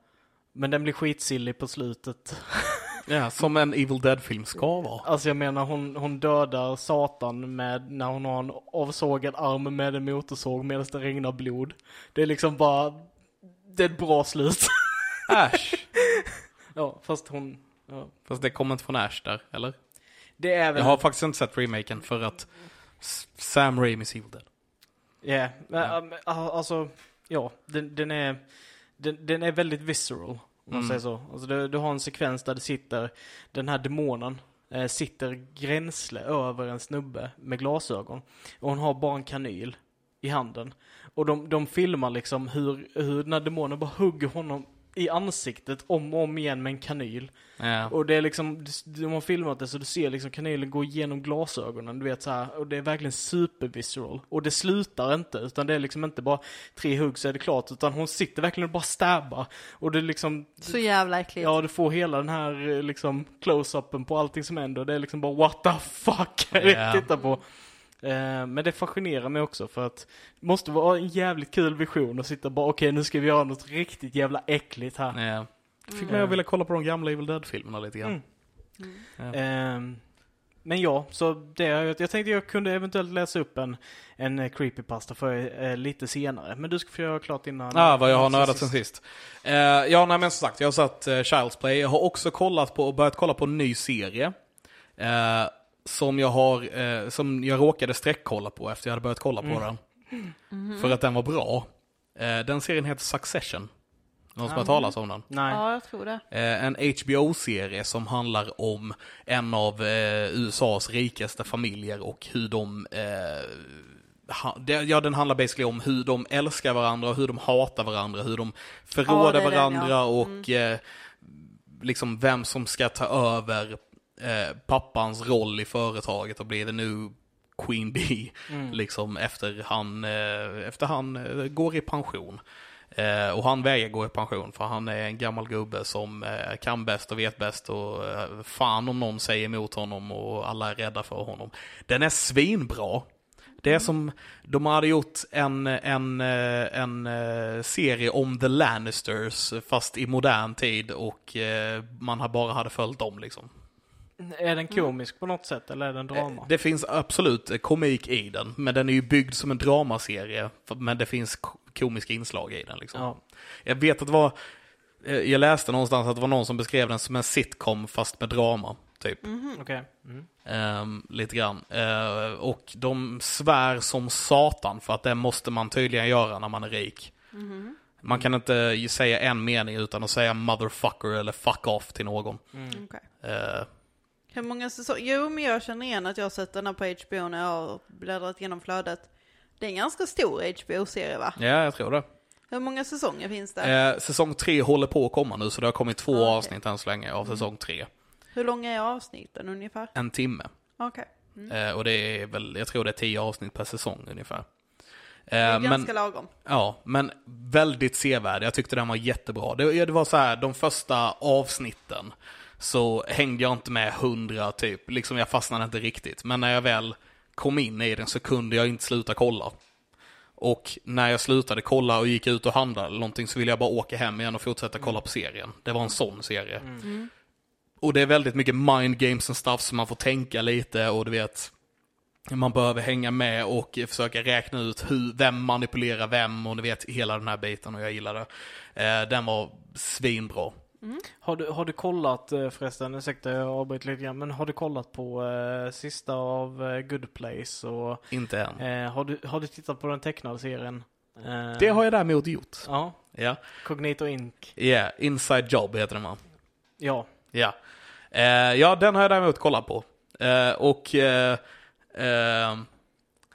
men den blir skitsillig på slutet. ja. Som en Evil Dead-film ska vara. Alltså jag menar hon, hon dödar Satan med, när hon har en avsågad arm med en motorsåg medan det regnar blod. Det är liksom bara, det är ett bra slut. Ash! ja, fast hon, ja. Fast det kommer inte från Ash där, eller? Det är väl... Jag har faktiskt inte sett remaken för att Sam Raimis Evil Dead. Ja, men, Ja. um, al- alltså, ja, den, den är, den, den är väldigt visceral, om man Mm. säger så. Alltså du, du har en sekvens där det sitter, den här demonen, eh, sitter gränsle över en snubbe med glasögon. Och hon har bara en kanyl i handen. Och de, de filmar liksom hur, hur den här demonen bara hugger honom i ansiktet om och om igen med en kanyl. Ja. Och det är liksom, de har filmat det så du ser liksom kanylen gå igenom glasögonen, du vet så här, och det är verkligen supervisceral. Och det slutar inte, utan det är liksom inte bara tre hugg så är det klart, utan hon sitter verkligen och bara stabbar. Och det är liksom, Så jävla äckligt. ja du får hela den här eh, liksom close-upen på allting som händer, det är liksom bara what the fuck är Ja. titta på. Eh, Men det fascinerar mig också för att det måste vara en jävligt kul vision att sitta bara okej nu ska vi göra något riktigt jävla äckligt här. Ja. Fick Mm. mig att vilja kolla på de gamla Evil Dead-filmerna lite grann. Mm. Ja. Ehm, men ja, så det, jag, jag tänkte jag kunde eventuellt läsa upp en, en creepypasta för eh, lite senare. Men du ska få göra klart innan. Ja, ah, vad jag har nördat sen sist. Eh, ja, nej men som sagt, jag har satt uh, Child's Play. Jag har också kollat på och börjat kolla på en ny serie. Som jag har, eh, som jag råkade sträckkolla på efter jag hade börjat kolla på Mm. den. Mhm. För att den var bra. Eh, den serien heter Succession. Någon som har talat om den? Nej. Ja, jag tror det. Eh, en HBO-serie som handlar om en av eh, USAs rikaste familjer och hur de... Eh, ja, den handlar basically om hur de älskar varandra, hur de hatar varandra, hur de förråder Ja, är den, varandra ja. och eh, liksom vem som ska ta över eh, pappans roll i företaget och bli the new Queen Bee. Mm. Liksom efter han, eh, efter han eh, går i pension. Eh, och han vägrar gå i pension för han är en gammal gubbe som eh, kan bäst och vet bäst och eh, fan om någon säger emot honom och alla är rädda för honom. Den är svinbra. Det är som, de hade gjort en, en, en serie om The Lannisters fast i modern tid och man har bara hade följt dem liksom. Är den komisk på något sätt eller är den drama? Eh, Det finns absolut eh, komik i den, men den är ju byggd som en dramaserie. Men det finns ko- komiska inslag i den liksom. ja. Jag vet att det var, eh, jag läste någonstans att det var någon som beskrev den som en sitcom fast med drama. Typ. Mhm. Okej. Mm. Ehm, lite grann. Eh, och de svär som satan för att det måste man tydligen göra när man är rik. Mhm. Man kan inte säga en mening utan att säga motherfucker eller fuck off till någon. Mm. Okej. Eh, Hur många säsonger? Jo, men jag känner igen att jag har sett den här på HBO när jag har bläddrat igenom flödet. Det är en ganska stor HBO-serie va? ja, jag tror det. Hur många säsonger finns det? Eh, säsong tre håller på att komma nu så det har kommit två Ah, okej. avsnitt än så länge av säsong tre. Hur långa är avsnitten ungefär? En timme. Okej. Eh, och det är väl, jag tror det är tio avsnitt per säsong ungefär. Det är Eh, men, ganska lagom. ja, men väldigt sevärd. Jag tyckte den var jättebra. Det, det var så här, de första avsnitten så hängde jag inte med hundra typ. Liksom jag fastnade inte riktigt. Men när jag väl kom in i den så kunde jag inte sluta kolla. Och när jag slutade kolla och gick ut och handlade eller någonting så ville jag bara åka hem igen och fortsätta kolla på serien. Det var en sån serie. Mm. Och det är väldigt mycket mind games och stuff som man får tänka lite och du vet, man behöver hänga med och försöka räkna ut hur, vem manipulerar vem och du vet hela den här biten och jag gillar det. Eh, den var svinbra. Har du, har du kollat eh, förresten, ursäkta jag avbryter lite grann, men har du kollat på eh, sista av eh, Good Place och Inte än. eh, har, du, har du tittat på den tecknade serien? Eh, Det har jag däremot gjort. Ja, Ja, Cognito Inc. yeah, Inside Job heter den va? Ja, Ja. Eh, ja, den har jag däremot kollat på. Eh, och eh, eh, jag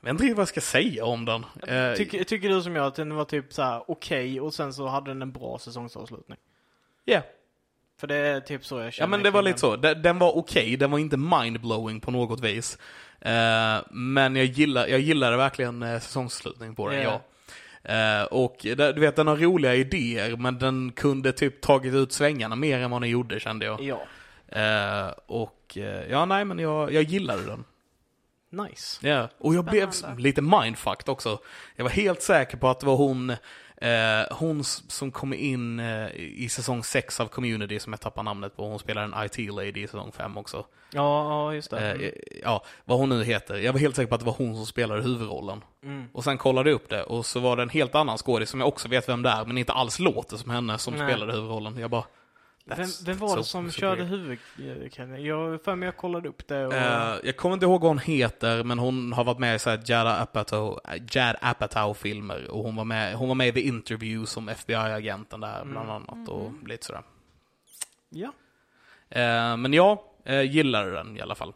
vet inte riktigt vad jag ska säga om den. Eh, tycker, tycker du som jag att den var typ så här okej och sen så hade den en bra säsongsavslutning? yeah. För det är typ så jag känner. Ja men det var lite så. Den, den var okej, den var inte mindblowing på något vis. Eh, men jag gillar, jag gillade verkligen eh, säsongsslutningen på den, Ja. ja. Eh, och du vet, den har roliga idéer, men den kunde typ tagit ut svängarna mer än vad den gjorde kände jag. Ja, Eh, och eh, ja, nej men jag, jag gillade den. nice. Ja, och jag blev Spännande. lite mindfucked också. Jag var helt säker på att det var hon, eh, hon som kom in eh, i säsong 6 av Community, som jag tappar namnet på. Hon spelar en IT-lady i säsong 5 också. Ja, ja just det. Eh, ja, vad hon nu heter. Jag var helt säker på att det var hon som spelade huvudrollen. Mm. Och sen kollade jag upp det och så var det en helt annan skådis som jag också vet vem det är, men inte alls låter som henne som Nej. spelade huvudrollen. Jag bara... Vem, vem var det so- som so körde weird. huvud... Jag för mig jag kollade upp det och... Eh, jag kommer inte ihåg vad hon heter, men hon har varit med i så här Jada Apatow, Jad Apatow-filmer. Och hon var, med, hon var med i The Interview som FBI-agenten där, bland annat. Och lite sådär. Ja, Eh, men jag eh, gillade den i alla fall.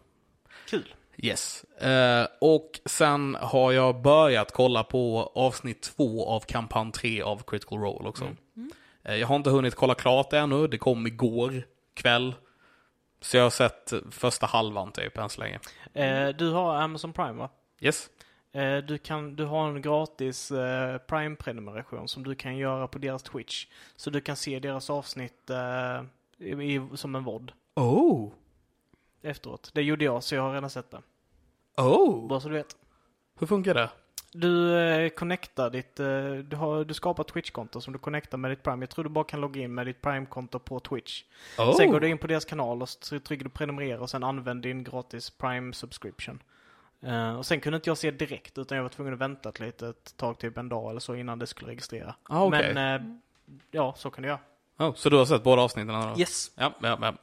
kul. Yes. Eh, och sen har jag börjat kolla på avsnitt två av kampanj 3 av Critical Role också. Eh, jag har inte hunnit kolla klart det ännu, det kom igår kväll. Så jag har sett första halvan typ än så länge. Eh, du har Amazon Prime va? Yes. Eh, du, kan, du har en gratis eh, Prime-prenumeration som du kan göra på deras Twitch. Så du kan se deras avsnitt eh, i, i, som en VOD Oh. efteråt. Det gjorde jag, så jag har redan sett det. Oh. Bara så du vet. Hur funkar det? Du eh, connectar ditt, eh, du har du skapar Twitch-konto som du connectar med ditt Prime. Jag tror du bara kan logga in med ditt Prime-konto på Twitch. Oh. Sen går du in på deras kanal och så trycker du prenumerera och sen använd din gratis Prime subscription. Eh, och sen kunde inte jag se direkt utan jag var tvungen att vänta ett litet tag, typ en dag eller så innan det skulle registrera. Ah, okej. Men eh, ja, så kan du göra. Oh, så du har sett båda avsnitten? Då? Yes. Ja, ja, ja.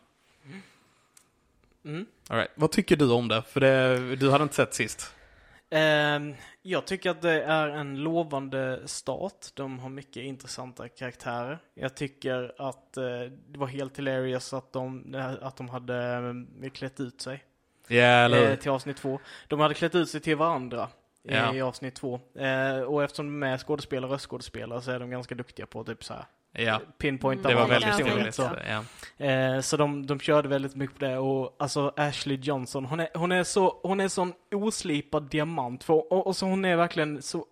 Mm. All right. Vad tycker du om det? För det, du hade inte sett sist. Ehm, jag tycker att det är en lovande start. De har mycket intressanta karaktärer. Jag tycker att eh, det var helt hilarious att de, att de hade eh, klätt ut sig eh, hur? till avsnitt två. De hade klätt ut sig till varandra i, Ja. i avsnitt två. Eh, och eftersom de är skådespelare och röstskådespelare så är de ganska duktiga på typ så här Ja, pinpointa det var väldigt roligt. så. Ja. Eh, så de, de körde väldigt mycket på det och alltså Ashley Johnson, hon är, hon är så, hon är sån oslipad diamant för, och, och så hon är verkligen så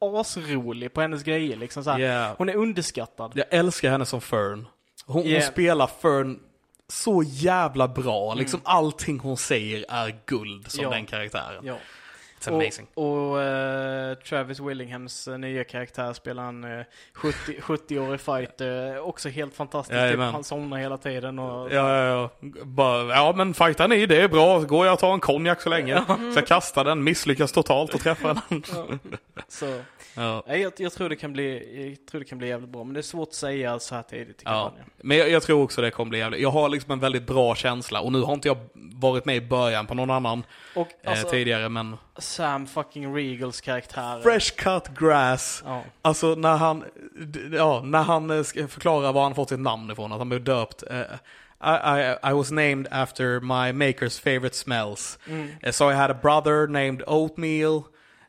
asrolig på hennes grejer liksom så. Ja. Hon är underskattad. Jag älskar henne som Fern. Hon, Yeah. hon spelar Fern så jävla bra. Mm. Liksom allting hon säger är guld som Ja. den karaktären. Ja. It's amazing. Och, och eh, Travis Willinghams eh, nya karaktär spelar en uh, 70, 70-årig fighter. också helt fantastiskt. Typ, Jajamän. han somnar hela tiden och... Ja, ja, ja. Bara, ja men fighta ni, det är bra. Går jag och tar en konjak så länge. Så jag kastar den, misslyckas totalt och träffar den. Så, Ja. jag, jag, tror det kan bli, jag tror det kan bli jävligt bra. Men det är svårt att säga så här tidigt i Ja, men jag, jag tror också det kommer bli jävligt. Jag har liksom en väldigt bra känsla och nu har inte jag varit med i början på någon annan Och alltså, eh, tidigare men... Sam fucking Regals karaktär. Fresh cut grass. Ja. Alltså när han, ja, när han eh, ska förklara var han fått sitt namn ifrån, att han blev döpt. eh, I, I, I was named after my maker's favorite smells. Mm. Eh, So I had a brother named Oatmeal,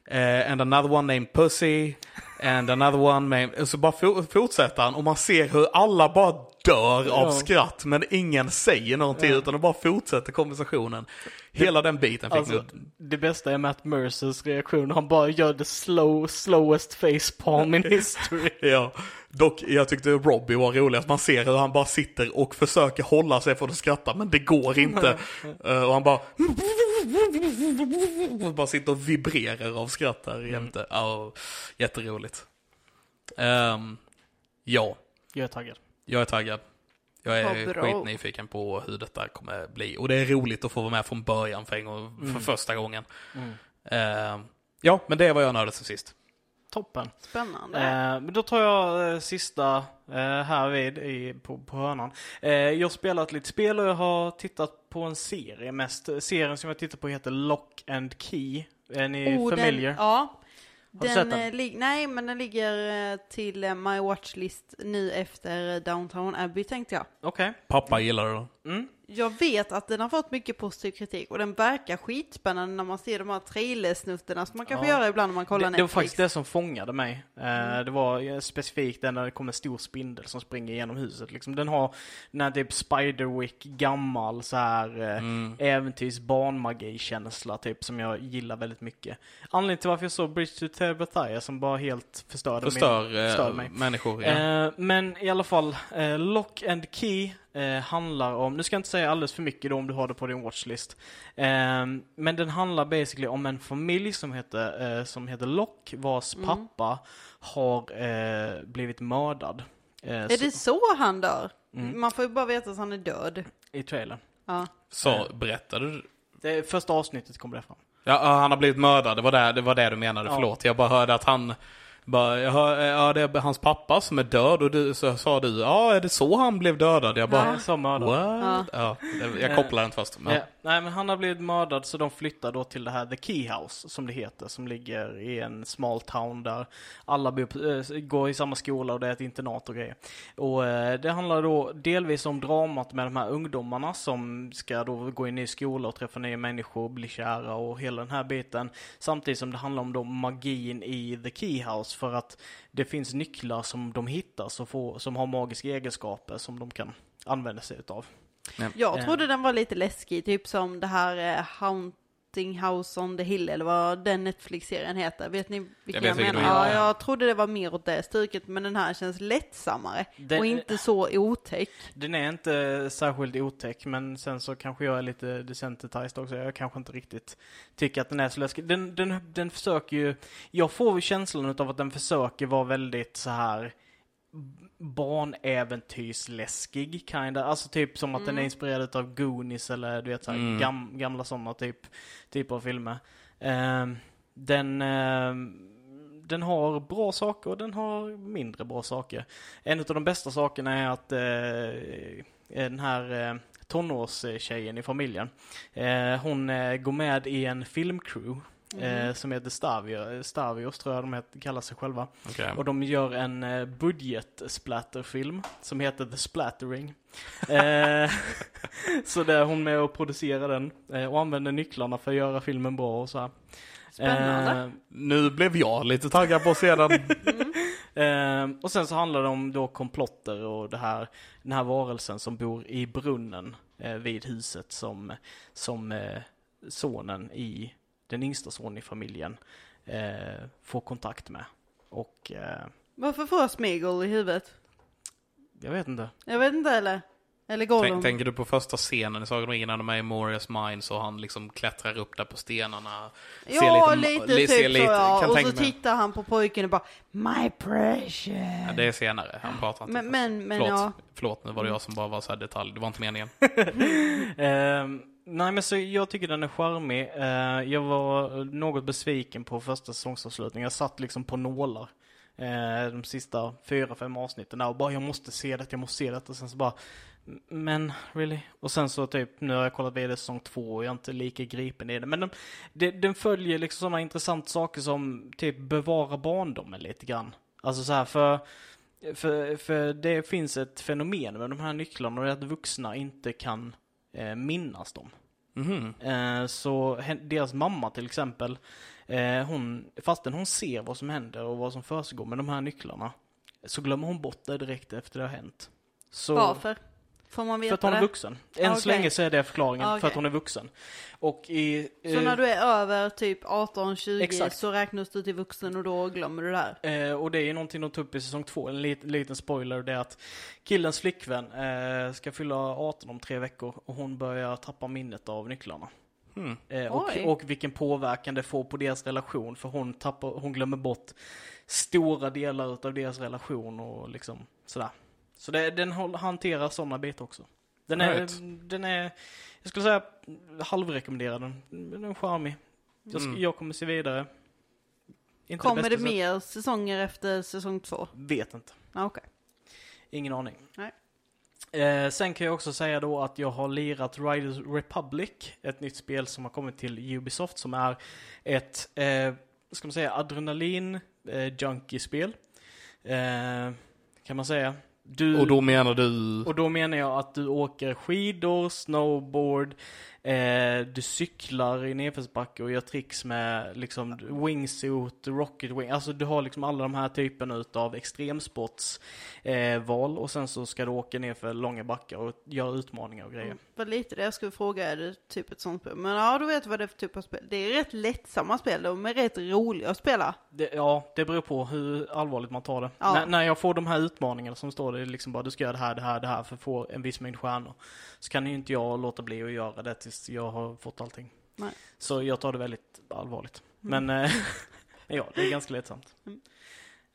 eh, and another one named Pussy, and another one named... Så bara fo- fortsätter han och man ser hur alla bara dör av Ja. skratt, men ingen säger någonting Ja. utan de bara fortsätter konversationen. Hela den biten fick Alltså, det bästa är Matt Mercers reaktion. Han bara gör the slow, slowest facepalm in history. Ja, dock jag tyckte Robbie var rolig, att man ser hur han bara sitter och försöker hålla sig från att skratta, men det går inte. Eh, och han bara... bara sitter och vibrerar av skratt där jämte. Ja, jätteroligt. Ehm, ja, Jag är taggad. jag är taggad. Jag är bra. skitnyfiken på hur detta kommer bli. Och det är roligt att få vara med från början för, en gång, för Mm. första gången. Mm. Eh, ja, men det var jag nördade som sist. Toppen. Spännande. Eh, men då tar jag eh, sista eh, här vid i, på, på hörnan. Eh, jag har spelat lite spel och jag har tittat på en serie mest. Serien som jag tittar på heter Lock and Key. Är ni Oh, familiar? Den, ja. Har du Den, sett den? eh, lig- nej, men den ligger eh, till eh, My Watchlist nu efter Downtown Abbey tänkte jag. Okej. Pappa gillar det då. Mm. Jag vet att den har fått mycket positiv kritik och den verkar skitspännande när man ser de här trailersnuttarna som man kan få Ja. göra ibland när man kollar Det, det var Netflix. faktiskt det som fångade mig. Eh, Mm. Det var eh, specifikt den när det kommer en stor spindel som springer genom huset. Liksom, den har den här typ Spiderwick, gammal så här eh, Mm. äventyrs barnmagi-känsla typ som jag gillar väldigt mycket. Anledningen till varför jag såg Bridge to Terabithia som bara helt förstörde, Förstör, min, eh, förstörde mig. människor. Ja. Men i alla fall, Lock and Key eh, handlar om, nu ska jag inte säga alldeles för mycket då om du har det på din watchlist. Eh, men den handlar basically om en familj som heter, eh, som heter Lock, vars Mm. pappa har eh, blivit mördad. Eh, Är så- det så han dör? Mm. Man får ju bara veta att han är död. I trailern. Ja. Så berättade du? Det första avsnittet kommer det fram. Ja, ja, han har blivit mördad. Det var det, det, var det du menade. Ja. Förlåt. Jag bara hörde att han... Bara, jag hör, ja, det är hans pappa som är död och du, så sa du, ja, är det så han blev dödad? Jag bara, mördad. what? Ja. det- jag kopplade inte först. Men, Ja. Nej men han har blivit mördad så de flyttar då till det här The Key House som det heter. Som ligger i en small town där alla bor, äh, går i samma skola och det är ett internat och grejer. Och eh, det handlar då delvis om dramat med de här ungdomarna som ska då gå in i skola och träffa nya människor, bli kära och hela den här biten. Samtidigt som det handlar om då magin i The Key House för att det finns nycklar som de hittar som, får, som har magiska egenskaper som de kan använda sig utav. Jag Eh. trodde den var lite läskig, typ som det här eh, Haunting House on the Hill eller vad den Netflix-serien heter. Vet ni vilken vet jag, vilken menar? Ja, ja. jag trodde det var mer åt det stuket, men den här känns lättsammare Den- och inte så otäck. Den är inte särskilt otäck, men sen så kanske jag är lite desensitized också. Jag kanske inte riktigt tycker att den är så läskig. Den, den, den försöker ju, jag får ju känslan av att den försöker vara väldigt så här barnäventyrsläskig, kinda. Alltså typ som att den är inspirerad av Goonies eller du vet så här, Mm. gam, gamla sådana typ, typ av filmer. Ehm, den, ehm, den har bra saker och den har mindre bra saker. En av de bästa sakerna är att eh, den här eh, tonårstjejen i familjen, eh, hon eh, går med i en filmcrew eh, som heter Stavio, Stavios tror jag de heter, kallar sig själva. okej. Och de gör en eh, budget-splatterfilm som heter The Splattering. eh, så där är hon med och producerar den eh, och använder nycklarna för att göra filmen bra och så här. Spännande. Eh, Nu blev jag lite taggad på att se den. Eh, och sen så handlar det om då komplotter och det här, den här varelsen som bor i brunnen eh, vid huset som, som eh, sonen i, den yngsta sonen i familjen eh, får kontakt med. Och eh, Varför får jag Smeagol i huvudet? jag vet inte. Jag vet inte eller? Eller Gollum? Tänk, tänker du på första scenen i Sagan om ringen när de är i Morias Mines och han liksom klättrar upp där på stenarna? ser ja, lite- lite, typ lite- så ja. Och så mig. tittar han på pojken och bara My precious. Ja, det är senare, han pratar inte. Men, men, men Förlåt, ja. förlåt, nu var det jag som bara var så här detalj. Det var inte meningen. Ehm, nej men så jag tycker den är charmig. Eh, jag var något besviken på första säsongsavslutningen. Jag satt liksom på nålar. Eh, de sista fyra, fem avsnitten där och bara jag måste se det, jag måste se det. Och sen så bara men, really? Och sen så typ, nu har jag kollat vidare säsong två och jag är inte lika gripen i det. Men den, det, den följer liksom sådana intressanta saker som typ bevara barndomen lite grann. Alltså så här för, för, för det finns ett fenomen med de här nycklarna och det är att vuxna inte kan eh, minnas dem. Mhm. Eh, så deras mamma till exempel, eh, hon, fastän hon ser vad som händer och vad som försiggår med de här nycklarna, så glömmer hon bort det direkt efter det har hänt. Så, Varför? Får man För veta att hon är vuxen. Än så Okej. länge så är det förklaringen, för att hon är vuxen. Och i... Så eh, när du är över typ 18-20 Exakt. så räknas du till vuxen och då glömmer du det här? Eh, och det är ju någonting de tog upp i säsong två, en lit, liten spoiler, det är att killens flickvän eh, ska fylla 18 om tre veckor och hon börjar tappa minnet av nycklarna. Eh, och, och vilken påverkan det får på deras relation, för hon, tappar, hon glömmer bort stora delar av deras relation och liksom sådär. Så det, den hanterar sådana bitar också. Den är, Right. den är, jag skulle säga halvrekommenderad den. Den är charmig. Jag, Mm. jag kommer se vidare. Inte Kommer det sättet. mer säsonger efter säsong två? Vet inte. Ah, Okej. Ingen aning. Nej. Eh, sen kan jag också säga då att jag har lirat Riders Republic, ett nytt spel som har kommit till Ubisoft som är ett, eh, ska man säga, adrenalin eh, junkie-spel. Eh, kan man säga. Du, Och då menar du? och då menar jag att du åker skidor, snowboard, eh, du cyklar i nedförsbacke och gör tricks med liksom wingsuit, rocket wing. Alltså du har liksom alla de här typerna utav extremsportsval eh, och sen så ska du åka ner för långa backar och göra utmaningar och grejer. Det var lite det jag skulle fråga, är det typ ett sånt spel? Men ja, du vet vad det är för typ av spel. Det är rätt lättsamma spel, de är rätt roliga att spela. Det, ja, det beror på hur allvarligt man tar det. Ja. När, när jag får de här utmaningarna som står det liksom bara du ska göra det här, det här, det här för att få en viss mängd stjärnor. Så kan ju inte jag låta bli att göra det tills jag har fått allting. Nej. Så jag tar det väldigt allvarligt. Mm. Men eh, ja, det är ganska lättsamt. Mm.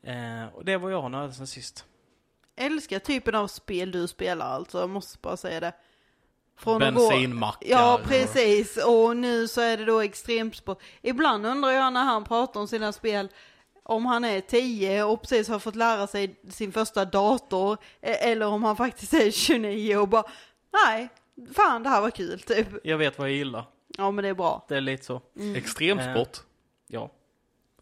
Eh, och det var jag har nördat sen sist. Älskar typen av spel du spelar alltså, jag måste bara säga det. Från Bensinmackar? Ja, precis. Och nu så är det då extremsport. Ibland undrar jag när han pratar om sina spel, om han är 10 och precis har fått lära sig sin första dator, e- eller om han faktiskt är 29 och bara, nej, fan det här var kul typ. Jag vet vad jag gillar. Ja men det är bra. Det är lite så. Mm. Extremsport? Ja.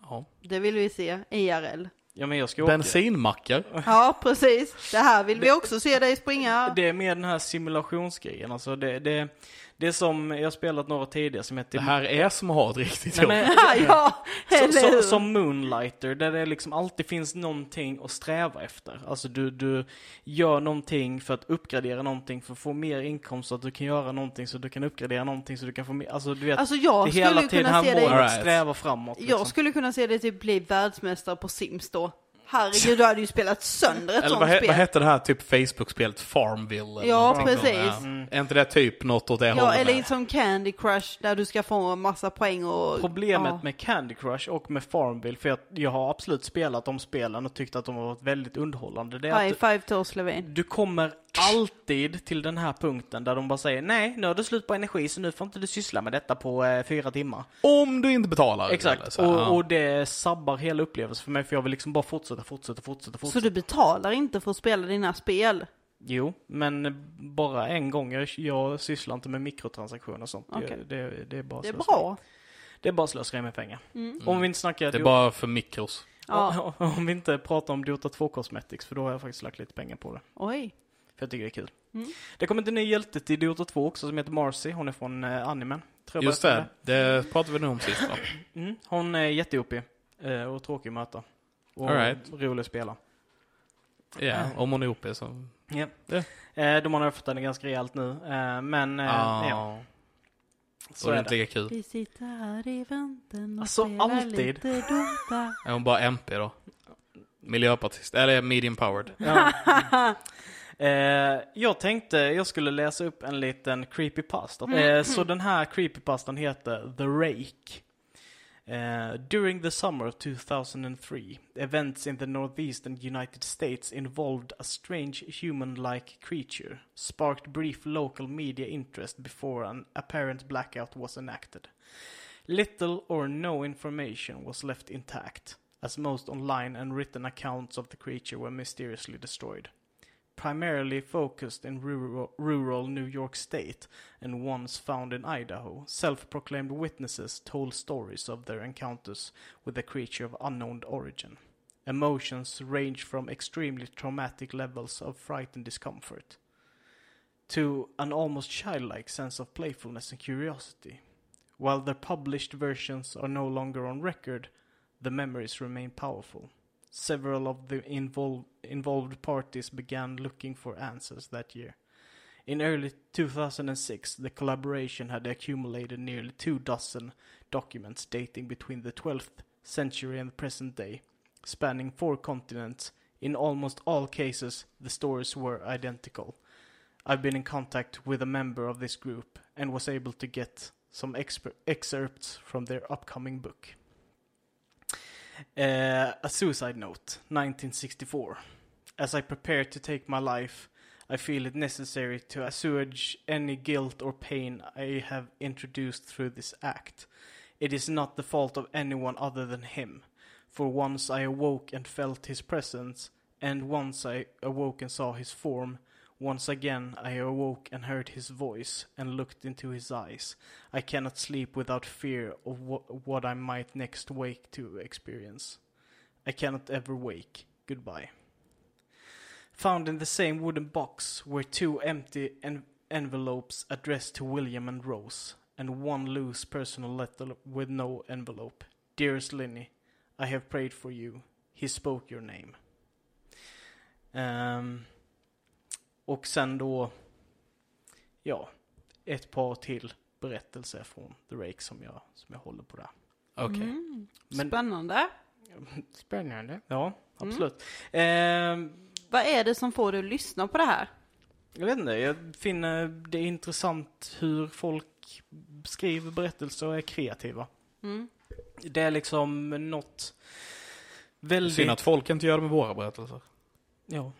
Ja. Det vill vi se, IRL. Ja, men jag ska åka. Bensinmackar? Ja, precis. Det här vill vi också se dig springa. Det är mer den här simulationsgrejen. Alltså det, det, det är som, jag har spelat några tidigare som heter Det här är som att ha ett riktigt Nej, jobb. men, ja, så, så, som Moonlighter, där det liksom alltid finns någonting att sträva efter. Alltså du, du gör någonting för att uppgradera någonting, för att få mer inkomst, så att du kan göra någonting så att du kan uppgradera någonting så du kan få mer, alltså du vet, Alltså det jag hela skulle tiden kunna här se målet dig, Alright. att sträva framåt. Liksom. jag skulle kunna se dig typ bli världsmästare på Sims då. Herregud, du hade ju spelat sönder ett Eller sånt vad, he- spel. vad hette det här typ Facebook-spelet Farmville? eller Ja, någonting precis. sånt? Mm. Är inte det typ något åt det Ja, hållet? eller med? som Candy Crush där du ska få en massa poäng och... Problemet ja. med Candy Crush och med Farmville, för jag, jag har absolut spelat de spelen och tyckt att de har varit väldigt underhållande, det är High att five till oss Levin. du kommer alltid till den här punkten där de bara säger nej, nu har du slut på energi så nu får inte du syssla med detta på eh, fyra timmar. Om du inte betalar. eller Exakt, så ja. och, och det sabbar hela upplevelsen för mig för jag vill liksom bara fortsätta, fortsätta, fortsätta, Så fortsätta. du betalar inte för att spela dina spel? Jo, men bara en gång. Jag, jag sysslar inte med mikrotransaktioner och sånt. Okej. Det, det, det är bara Det är bra. Det är bara slöseri med pengar. Mm. Om vi inte snackar... Det är bara för mikros. Ja. Om vi inte pratar om Dota 2 Cosmetics, för då har jag faktiskt lagt lite pengar på det. Oj. För jag tycker det är kul. Mm. Det kommer en ny hjälte till Dota 2 också som heter Marcy. Hon är från eh, animen. Tror jag Just det, det pratade vi nog om sist va? Mm. Hon är jätteuppig eh, och tråkig att möta. Och All right. rolig att spela. Ja, om hon är OP så... Ja. Ja. Eh, de har nerfat henne ganska rejält nu. Eh, men eh, Ah, ja, Så är det inte lika kul. Vi sitter här i väntan och Alltså, spelar alltid. lite Dota. Är hon bara MP då? Miljöpartist, eller medium powered. Ja. Jag tänkte jag skulle läsa upp en liten creepypasta. Eh, så den här creepypastan heter The Rake. Eh, during the summer of 2003, events in the northeastern United States involved a strange human-like creature, sparked brief local media interest before an apparent blackout was enacted. Little or no information was left intact, as most online and written accounts of the creature were mysteriously destroyed. Primarily focused in rural, rural New York State and once found in Idaho, self proclaimed witnesses told stories of their encounters with a creature of unknown origin. Emotions range from extremely traumatic levels of fright and discomfort to an almost childlike sense of playfulness and curiosity. While the published versions are no longer on record, the memories remain powerful. Several of the invol- involved parties began looking for answers that year. In early 2006, the collaboration had accumulated nearly two dozen documents dating between the 12th century and the present day, spanning four continents. In almost all cases, the stories were identical. I've been in contact with a member of this group and was able to get some excerpts from their upcoming book. Uh, a suicide note, 1964. As I prepare to take my life, I feel it necessary to assuage any guilt or pain I have introduced through this act. It is not the fault of anyone other than him. For once I awoke and felt his presence, and once I awoke and saw his form. Once again I awoke and heard his voice and looked into his eyes. I cannot sleep without fear of wh- what I might next wake to experience. I cannot ever wake. Goodbye. Found in the same wooden box were two empty en- envelopes addressed to William and Rose, and one loose personal letter with no envelope. Dearest Linny, I have prayed for you. He spoke your name. Ehm, och sen då, ja, ett par till berättelser från The Rake som jag, som jag håller på där. Okej. Mm. Men- Spännande. Spännande. Ja, absolut. Ehm, Vad är det som får dig att lyssna på det här? jag vet inte, jag finner det intressant hur folk skriver berättelser och är kreativa. Mm. Det är liksom något väldigt... Synd att folk inte gör det med våra berättelser. Ja,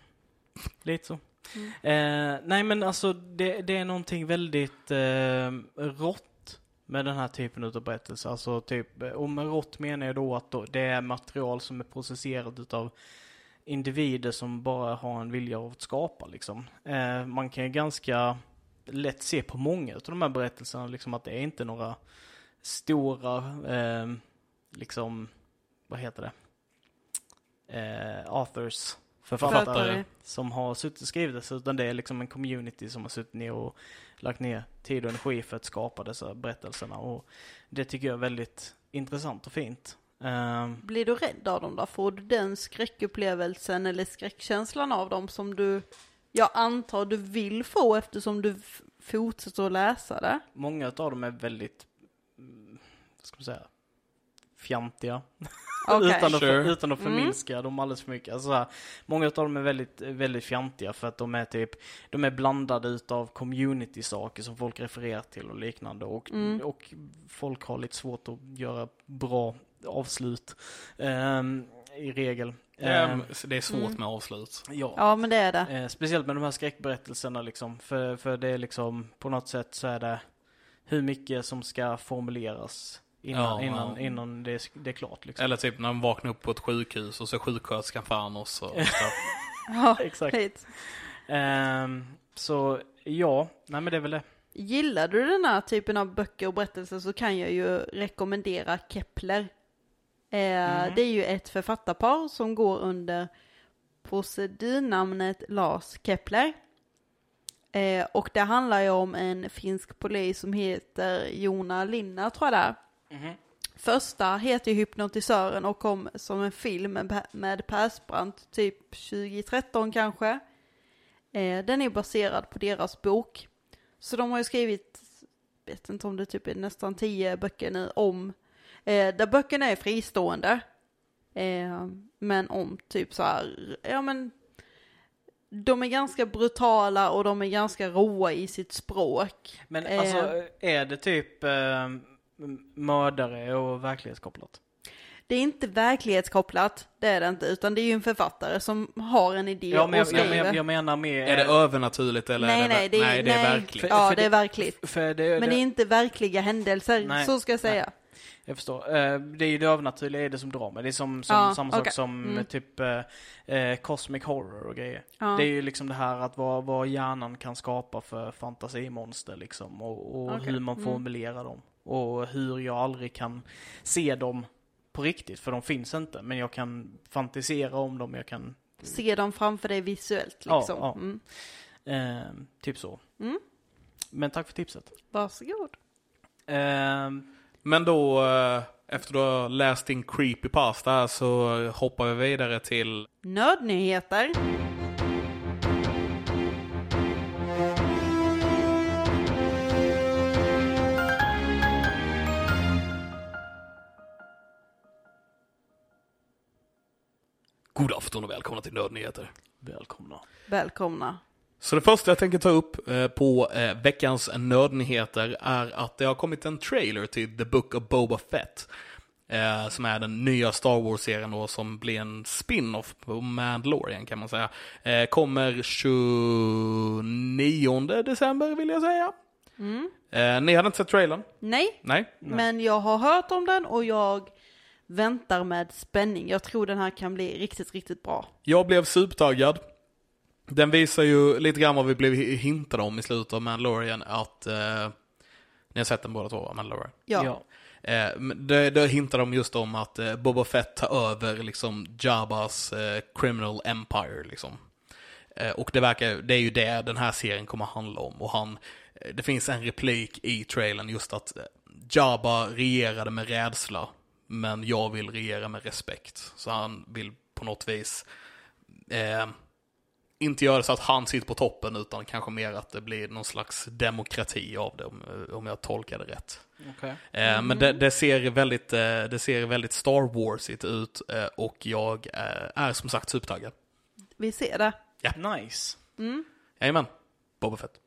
lite så. Mm. Eh, nej men alltså det, det är någonting väldigt eh, rått med den här typen av berättelser. Alltså typ, eh, och med rått menar jag då att då, det är material som är processerat utav individer som bara har en vilja av att skapa liksom. Eh, man kan ju ganska lätt se på många av de här berättelserna liksom att det är inte några stora, eh, liksom, vad heter det? Eh, authors, författare, Författare. som har suttit och skrivit det, utan det är liksom en community som har suttit ner och lagt ner tid och energi för att skapa dessa berättelserna. Och det tycker jag är väldigt intressant och fint. Ehm, Blir du rädd av dem då? Får du den skräckupplevelsen eller skräckkänslan av dem som du, jag antar du vill få eftersom du fortsätter att läsa det? många av dem är väldigt, mm, vad ska man säga, fjantiga. Okej. utan, att, Sure. utan att Mm. förminska dem alldeles för mycket. Alltså, här, många av dem är väldigt, väldigt fjantiga för att de är typ, de är blandade utav community-saker som folk refererar till och liknande. Och, Mm. och folk har lite svårt att göra bra avslut. ehm, I regel. Så det är svårt Mm. med avslut. ja. Ja men det är det. Eh, speciellt med de här skräckberättelserna liksom. För, för det är liksom, på något sätt så är det hur mycket som ska formuleras innan, Ja, innan, ja. innan det, är, det är klart liksom. Eller typ när de vaknar upp på ett sjukhus och så är sjuksköterskan fan oss. Och så. Ja, Exakt. Ehm, så ja, nej men det är väl det. Gillar du den här typen av böcker och berättelser så kan jag ju rekommendera Kepler. Eh, Mm. Det är ju ett författarpar som går under procedurnamnet Lars Kepler. Eh, och det handlar ju om en finsk polis som heter Jona Linna tror jag det är. Första heter ju Hypnotisören och kom som en film med, Persbrandt typ 2013 kanske. Eh, den är baserad på deras bok. Så de har ju skrivit, vet inte om det typ är nästan tio böcker nu om, eh, där böckerna är fristående. Eh, men om typ så här, ja men, de är ganska brutala och de är ganska råa i sitt språk. Men alltså, är det typ mördare och verklighetskopplat? Det är inte verklighetskopplat, det är det inte, utan det är ju en författare som har en idé Ja, men jag, och jag, skriver. jag, jag menar mer... Är det övernaturligt eller nej, är det, nej, det är, nej, det är nej, verkligt. För- Ja, för det är det- verkligt. För det, Men det är inte verkliga händelser, Nej, så ska jag säga. Jag förstår. Eh, det är ju det övernaturliga är det som drar mig. Det är som, som Ja, samma sak okej. som Mm. typ eh, eh, cosmic horror och grejer. Ja. Det är ju liksom det här att vad, vad hjärnan kan skapa för fantasimonster liksom. Och, och Okej. hur man Mm. formulerar dem. Och hur jag aldrig kan se dem på riktigt, för de finns inte. Men jag kan fantisera om dem, jag kan... Se dem framför dig visuellt Ja, liksom. ja. Mm. Eh, typ så. Mm. Men tack för tipset. Varsågod. Eh, Men då, eh, efter du har läst din creepypasta så hoppar vi vidare till Nödnyheter. Afton och välkomna till Nördnyheter. välkomna. Välkomna. Så det första jag tänker ta upp eh, på eh, veckans nördnyheter är att det har kommit en trailer till The Book of Boba Fett. Eh, som är den nya Star Wars-serien då som blir en spin-off på Mandalorian kan man säga. Kommer 29 december vill jag säga. Eh, ni hade inte sett trailern? Nej, Nej? men jag har hört om den och jag väntar med spänning. Jag tror den här kan bli riktigt, riktigt bra. Jag blev supertaggad. Den visar ju lite grann vad vi blev hintade om i slutet av Mandalorian att eh, ni har sett den båda två? Mandalorian? Ja. Eh, men det, det hintar de just om att eh, Boba Fett tar över liksom Jabbas eh, criminal empire liksom. Eh, och det verkar, det är ju det den här serien kommer handla om. Och han, eh, det finns en replik i trailern just att eh, Jabba regerade med rädsla, men jag vill regera med respekt. Så han vill på något vis eh, inte göra så att han sitter på toppen, utan kanske mer att det blir någon slags demokrati av det, om, om jag tolkar det rätt. Okej. Eh, Men det, det, ser väldigt, eh, det ser väldigt Star Warsigt ut eh, och jag eh, är som sagt supertaggad. Vi ser det. Nice. Jajamän, Boba Fett.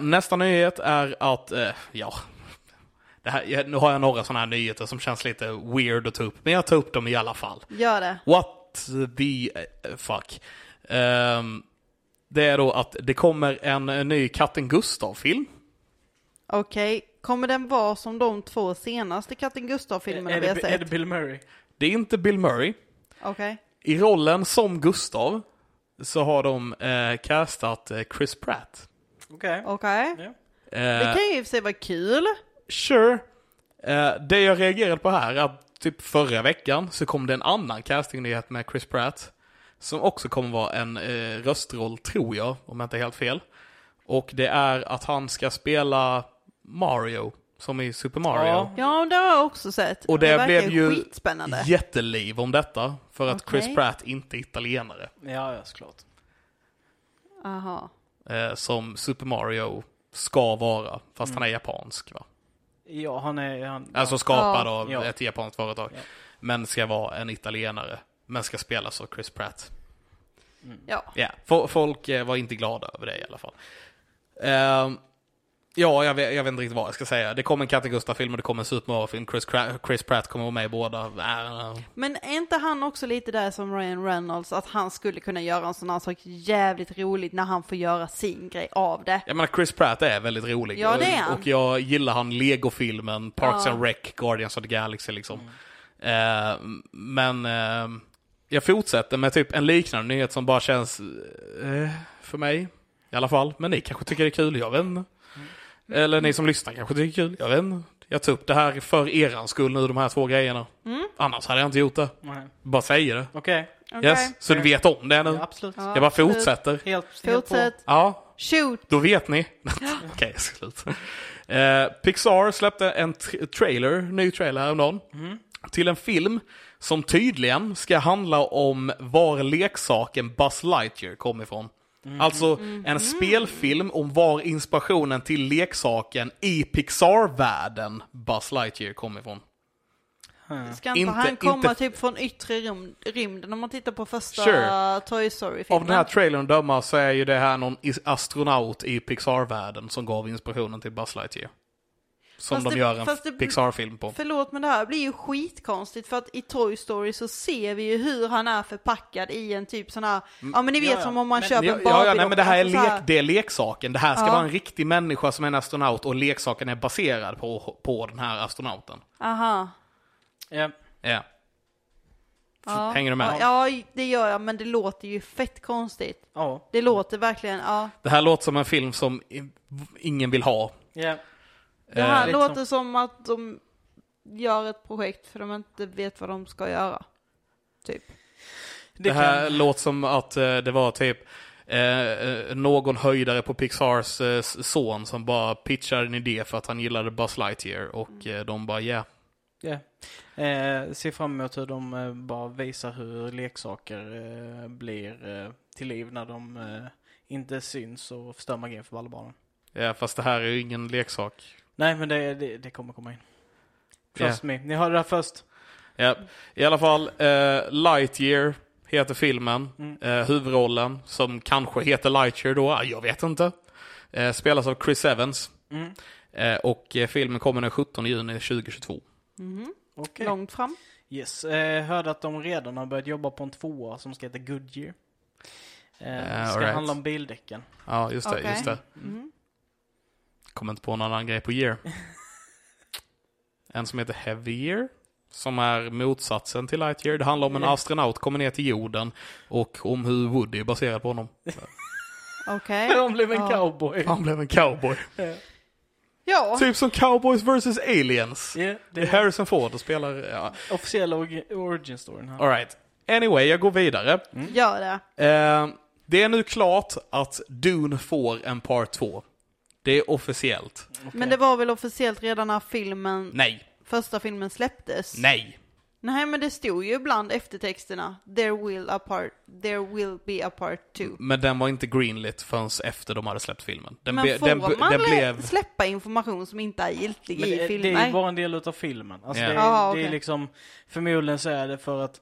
Nästa nyhet är att, ja, här, nu har jag några sådana här nyheter som känns lite weird att ta upp, men jag tar upp dem i alla fall. Gör det. What the eh, fuck. Ehm, det är då att det kommer en, en ny Katten Gustav-film. Okej, kommer den vara som de två senaste Katten Gustav-filmerna vi har det, är det sett? Bill Murray? Det är inte Bill Murray. Okej. I rollen som Gustav så har de eh, castat eh, Chris Pratt. Okej. Okej. Ja. Det Eh, kan ju i och för sig vara kul. Sure. Eh, det jag reagerade på här är att typ förra veckan så kom det en annan castingnyhet med Chris Pratt. Som också kommer vara en eh, röstroll, tror jag, om jag inte är helt fel. Och det är att han ska spela Mario, som i Super Mario. Ja. Ja, det har jag också sett. Och det, verkar blev ju skitspännande. jätteliv om detta. För att Chris Okej. Pratt inte är italienare. Ja, ja, såklart. Aha. Eh, som Super Mario ska vara, fast han är japansk va? Ja, han är... Han, Alltså skapad Ja. av Ja. ett japanskt företag. Ja. Men ska vara en italienare. Men ska spelas av Chris Pratt. Ja. Ja, fo- folk eh, var inte glada över det i alla fall. Ehm, ja, jag vet, jag vet inte riktigt vad jag ska säga. Det kommer en Katte Gustav-film och det kommer en Super Mario-film. Chris, Chris Pratt kommer vara med i båda. Äh, Men är inte han också lite där som Ryan Reynolds, att han skulle kunna göra en sån här sak jävligt roligt när han får göra sin grej av det? Jag menar, Chris Pratt är väldigt rolig. Ja, det är han. Och jag gillar han Lego-filmen, Parks Ja. and Rec, Guardians of the Galaxy liksom. Eh, men eh, jag fortsätter med typ en liknande nyhet som bara känns eh, för mig. I alla fall. Men ni kanske tycker det är kul, jag vet inte. Eller ni som lyssnar kanske tycker det är kul, jag vet inte. Jag tar upp det här för eran skull nu, de här två grejerna. Annars hade jag inte gjort det. Nej. Bara säger det. Okej. Okej. Yes, så du vet om det nu. Ja, absolut. Ja, jag bara absolut. fortsätter. Helt, helt Fortsätt. Ja, Shoot! då vet ni. Okej, slut. Eh, Pixar släppte en trailer, ny trailer häromdagen, till en film som tydligen ska handla om var leksaken Buzz Lightyear kom ifrån. Alltså en spelfilm om var inspirationen till leksaken i Pixar-världen Buzz Lightyear kom ifrån. Ska inte, Inte- han komma inte- typ från yttre rym- rymden om man tittar på första Sure. Toy Story-filmen? Av den här trailern att döma så är ju det här någon astronaut i Pixar-världen som gav inspirationen till Buzz Lightyear. Som Fast de det- gör en det- Pixar-film på. Förlåt men det här blir ju skitkonstigt för att i Toy Story så ser vi ju hur han är förpackad i en typ sån här, ja men ni vet Ja, ja. som om man Men- köper Ja, en ja, Barbie ja, nej, men det här är, alltså så lek, det är leksaken. Det här ska Ja. vara en riktig människa som är en astronaut och leksaken är baserad på, på den här astronauten. Aha. Ja. Ja. Ja. Hänger du med? Ja, det gör jag men det låter ju fett konstigt. Ja. Det låter verkligen, ja. Det här låter som en film som ingen vill ha. Ja. Det här lite låter som att de gör ett projekt för de inte vet vad de ska göra. Typ. Det, här låter som att eh, det var typ eh, någon höjdare på Pixars eh, son som bara pitchade en idé för att han gillade Buzz Lightyear och eh, de bara ja. Ja. Eh, ser fram emot hur de eh, bara visar hur leksaker eh, blir eh, till liv när de eh, inte syns och förstör magin för ballerbarnen. Ja, fast det här är ju ingen leksak. Nej, men det, det, det kommer komma in. Trust me. Ni hörde det här först. Ja, i alla fall eh, Lightyear heter filmen. Mm. Eh, huvudrollen, som kanske heter Lightyear då, ah, jag vet inte. Eh, spelas av Chris Evans. Mm. Eh, och eh, filmen kommer den 17 juni 2022. Mhm. Okej. Långt fram. Yes. Eh, hörde att de redan har börjat jobba på en tvåa som ska heta Goodyear. Eh, Eh, ska alright. handla om bildäcken. Ja, just det, Okej. just det. Mhm. Kommer inte på någon annan grej på Year. en som heter Heavier. Som är motsatsen till Lightyear. Det handlar om en Ja. astronaut kommer ner till jorden. Och om hur Woody är baserad på honom. Okej. De blev en Ja. cowboy. Han blev en cowboy. Ja. Typ som Cowboys vs Aliens. Ja, Det är Harrison Ford och spelar... Ja. officiella origin storyn här. Alright. Anyway, jag går vidare. Gör det. Eh, det är nu klart att Dune får en part 2. Det är officiellt. Okej. Men det var väl officiellt redan när filmen, Nej. första filmen släpptes? Nej. Nej, men det stod ju bland eftertexterna. There will, a part, there will be a part two. Men den var inte greenlit förrän efter de hade släppt filmen. Den, men be- får den, man den le- blev... släppa information som inte är giltig Men i det, det är ju bara en del utav filmen. Alltså Ja. det, är, Ja, det är liksom, förmodligen så är det för att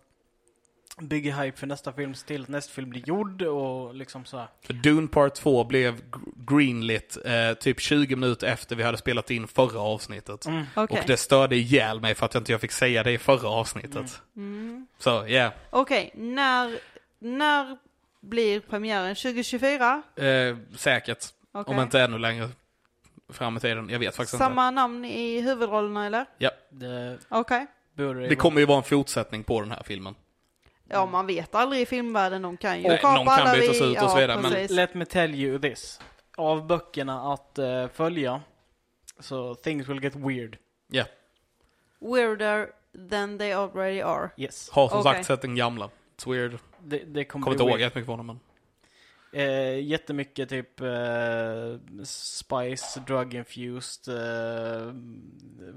bygga hype för nästa film, se till att nästa film blir gjord och liksom så här. För Dune Part 2 blev gr- greenlit eh, typ 20 minuter efter vi hade spelat in förra avsnittet. Mm. Okej. Och det störde ihjäl mig för att jag inte jag fick säga det i förra avsnittet. Mm. Så, ja. Yeah. Okej, när, när blir premiären? 2024? Eh, säkert. Okej. Om inte ännu längre fram i tiden. Jag vet faktiskt inte. Samma namn i huvudrollerna eller? Det Okej. borde Det kommer ju vara en fortsättning på den här filmen. Ja, man vet aldrig i filmvärlden. De kan ju Nej, kapa någon kan alla bytas vi- ut och så vidare, men- precis. Let me tell you this. Av böckerna att eh, följa, så things will get weird. Ja. Weirder than they already are. Yes. Har som Okej. sagt sett den gamla. It's weird. Det, det kommer Kommer bli inte ihåg jättemycket från den men. Eh, jättemycket typ eh, spice, drug infused, eh,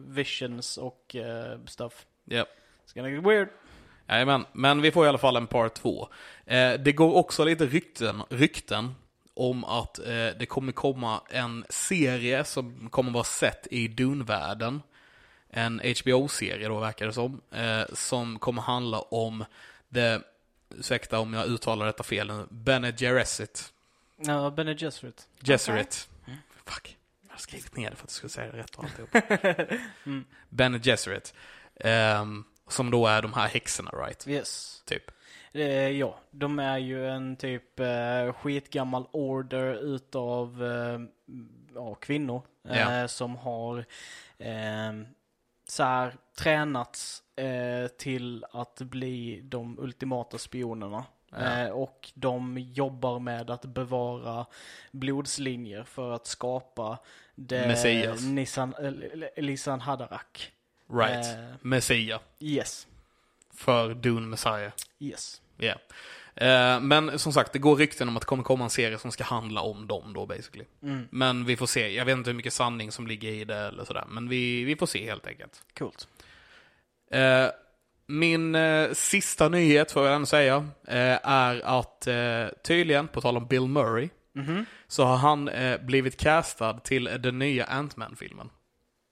visions och eh, stuff. Ja. It's gonna get weird. Jajamän, men vi får i alla fall en part 2. Eh, det går också lite rykten, rykten om att eh, det kommer komma en serie som kommer vara sett i Dune-världen. En HBO-serie då verkar det som. Eh, som kommer handla om the, ursäkta om jag uttalar detta fel nu, Bene Gesserit. Ja, Bene Gesserit. Gesserit. Fuck. Jag har skrivit ner det för att jag skulle säga det rätt och alltihop. Mm. Bene Gesserit. Ehm, som då är de här häxorna, right? Yes. Typ. Eh, ja, de är ju en typ eh, skitgammal order utav eh, ja, kvinnor. Ja. Som har eh, så här tränats eh, till att bli de ultimata spionerna. Eh, och de jobbar med att bevara blodslinjer för att skapa det Messias. Nissan, eh, Lisan Hadarak. Right. Eh, Messia. yes. För Dune Messiah. Yes. Yeah. Eh, men som sagt, det går rykten om att det kommer komma en serie som ska handla om dem då basically. Mm. Men vi får se. Jag vet inte hur mycket sanning som ligger i det eller sådär. Men vi, vi får se helt enkelt. Coolt. Eh, min eh, sista nyhet, får jag ändå säga, eh, är att eh, tydligen, på tal om Bill Murray, Mhm. så har han eh, blivit castad till den nya Ant-Man-filmen.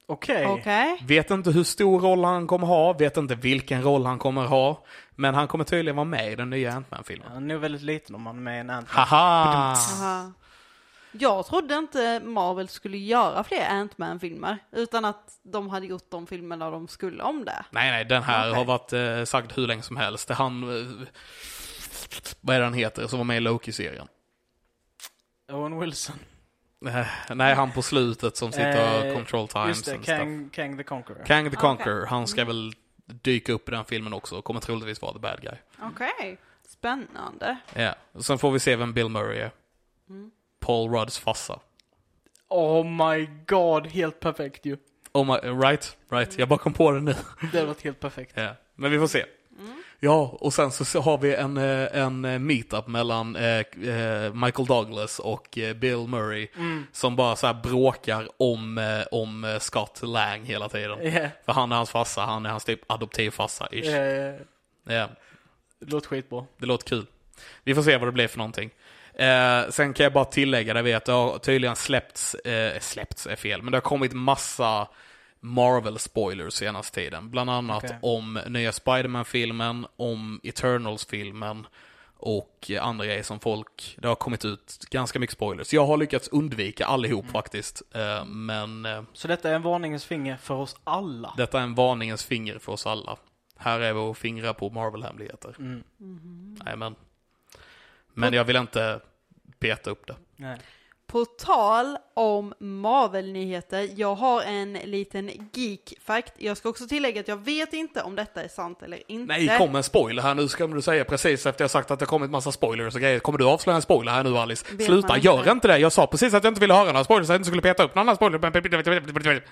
Okej. Okej. Vet inte hur stor roll han kommer ha, vet inte vilken roll han kommer ha. Men han kommer tydligen vara med i den nya Ant-Man-filmen. Han är nog väldigt liten om han är med i en ant Haha! Aha. Jag trodde inte Marvel skulle göra fler Ant-Man-filmer. Utan att de hade gjort de filmerna de skulle om det. Nej, nej, den här Okej. har varit eh, sagd hur länge som helst. Det han... Eh, vad är det han heter, som var med i Loki-serien? Owen Wilson. Eh, nej, han på slutet som sitter och Eh, control times Just det. Kang, Kang the Conqueror. Kang the. Conqueror, han ska väl dyka upp i den filmen också och kommer troligtvis vara the bad guy. Okej. Spännande. Ja, och sen får vi se vem Bill Murray är. Mm. Paul Rudds farsa. Oh my god, helt perfekt ju. Oh my, right, right. Jag bara kom på det nu. Det har varit helt perfekt. Ja, men vi får se. Mm. Ja, och sen så- har vi en, eh, en eh, meetup mellan eh, Michael Douglas och Bill Murray Mm. som bara så här bråkar om, om Scott Lang hela tiden. Yeah. För han är hans farsa, han är hans typ adoptivfarsa ish. Eh, Ja, det låter skitbra. det låter kul. Vi får se vad det blir för någonting. Eh, sen kan jag bara tillägga, det vet det har tydligen släppts, eh, släppts är fel, men det har kommit massa Marvel-spoilers senaste tiden. Bland annat Okej. om nya Spider-Man-filmen, om Eternals-filmen och andra grejer som folk, det har kommit ut ganska mycket spoilers. Jag har lyckats undvika allihop faktiskt, eh, men eh, Så detta är en varningens finger för oss alla. detta är en varningens finger för oss alla. Här är vi och fingrar på Marvel-hemligheter. Mm. Jajamän. Men jag vill inte peta upp det. Nej. På tal om Marvel-nyheter, jag har en liten geek-fact. Jag ska också tillägga att jag vet inte om detta är sant eller inte. Nej, kom en spoiler här nu ska du säga precis efter jag sagt att det kommit massa spoilers och grejer. Kommer du avslöja en spoiler här nu Alice? Vet Sluta, inte. gör inte det. Jag sa precis att jag inte ville höra några spoilers, att jag inte skulle peta upp någon annan spoiler.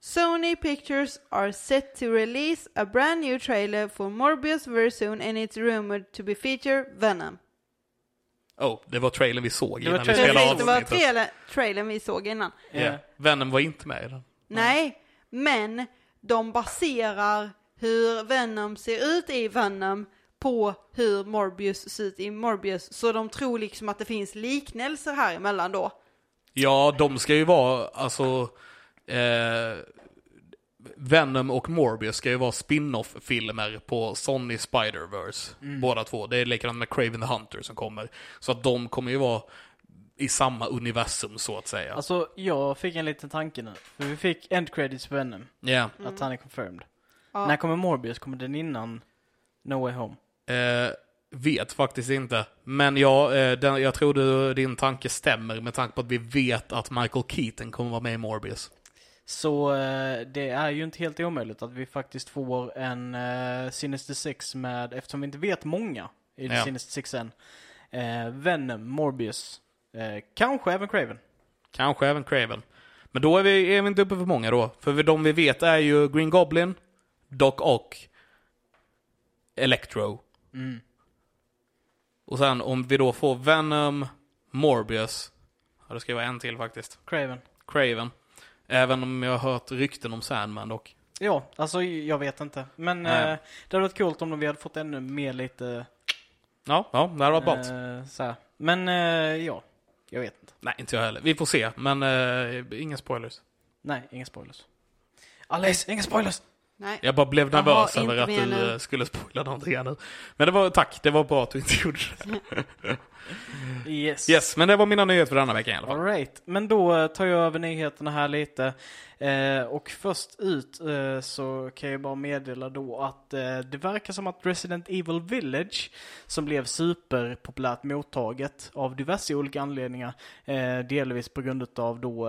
Sony Pictures are set to release a brand new trailer for Morbius very soon and it's rumored to be feature Venom. Oh, det var trailern vi såg innan vi spelade Precis, det var trailern vi såg innan. Ja. Venom var inte med i den. Nej, men de baserar hur Venom ser ut i Venom på hur Morbius ser ut i Morbius. Så de tror liksom att det finns liknelser här emellan då. Ja, de ska ju vara, alltså... Eh, Venom och Morbius ska ju vara spin-off-filmer på Sony Spider-Verse. Båda två. Det är likadant med Craven the Hunter som kommer. Så att de kommer ju vara i samma universum så att säga. Alltså, jag fick en liten tanke nu. För vi fick end credits för Venom. Ja. Att han är confirmed. Ja. När kommer Morbius? Kommer den innan No Way Home? Eh, vet faktiskt inte. Men jag, eh, den, jag tror du, din tanke stämmer med tanke på att vi vet att Michael Keaton kommer vara med i Morbius. Så eh, det är ju inte helt omöjligt att vi faktiskt får en uh, Sinister Six med, eftersom vi inte vet många i Ja. Sinister Six än. Eh, Venom, Morbius, eh, kanske även Craven. Kanske även Craven. Men då är vi, är vi inte uppe för många då. För de vi vet är ju Green Goblin, Doc Ock, Electro. Mm. Och sen om vi då får Venom, Morbius. Ja, det ska vara en till faktiskt. Craven. Craven. Även om jag har hört rykten om Sandman dock. Ja, alltså jag vet inte. Men eh, det hade varit coolt om vi hade fått ännu mer lite... Ja, ja, det hade varit bra. eh, så här. Men eh, ja, jag vet inte. Nej, inte jag heller. Vi får se, men eh, inga spoilers. Nej, inga spoilers. Alice, inga spoilers! Nej. Jag bara blev nervös över att du nu. eh, skulle spoila någonting här nu. Men det var, tack, det var bra att du inte gjorde det. Yes. Yes, men det var mina nyheter för denna vecka i alla fall. Alright, men då eh, tar jag över nyheterna här lite. Eh, och först ut eh, så kan jag bara meddela då att eh, det verkar som att Resident Evil Village, som blev superpopulärt mottaget av diverse olika anledningar, eh, delvis på grund av då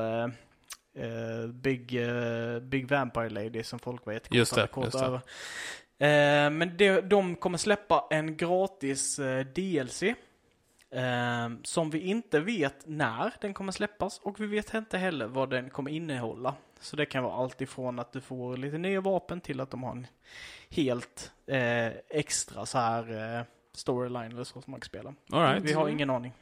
eh, Big, eh, Big Vampire Lady som folk var det. över. Eh, men det, de kommer släppa en gratis DLC som vi inte vet när den kommer släppas och vi vet inte heller vad den kommer innehålla. Så det kan vara allt ifrån att du får lite nya vapen till att de har en helt extra så här storyline eller så som man kan spela. Right. Vi har ingen aning.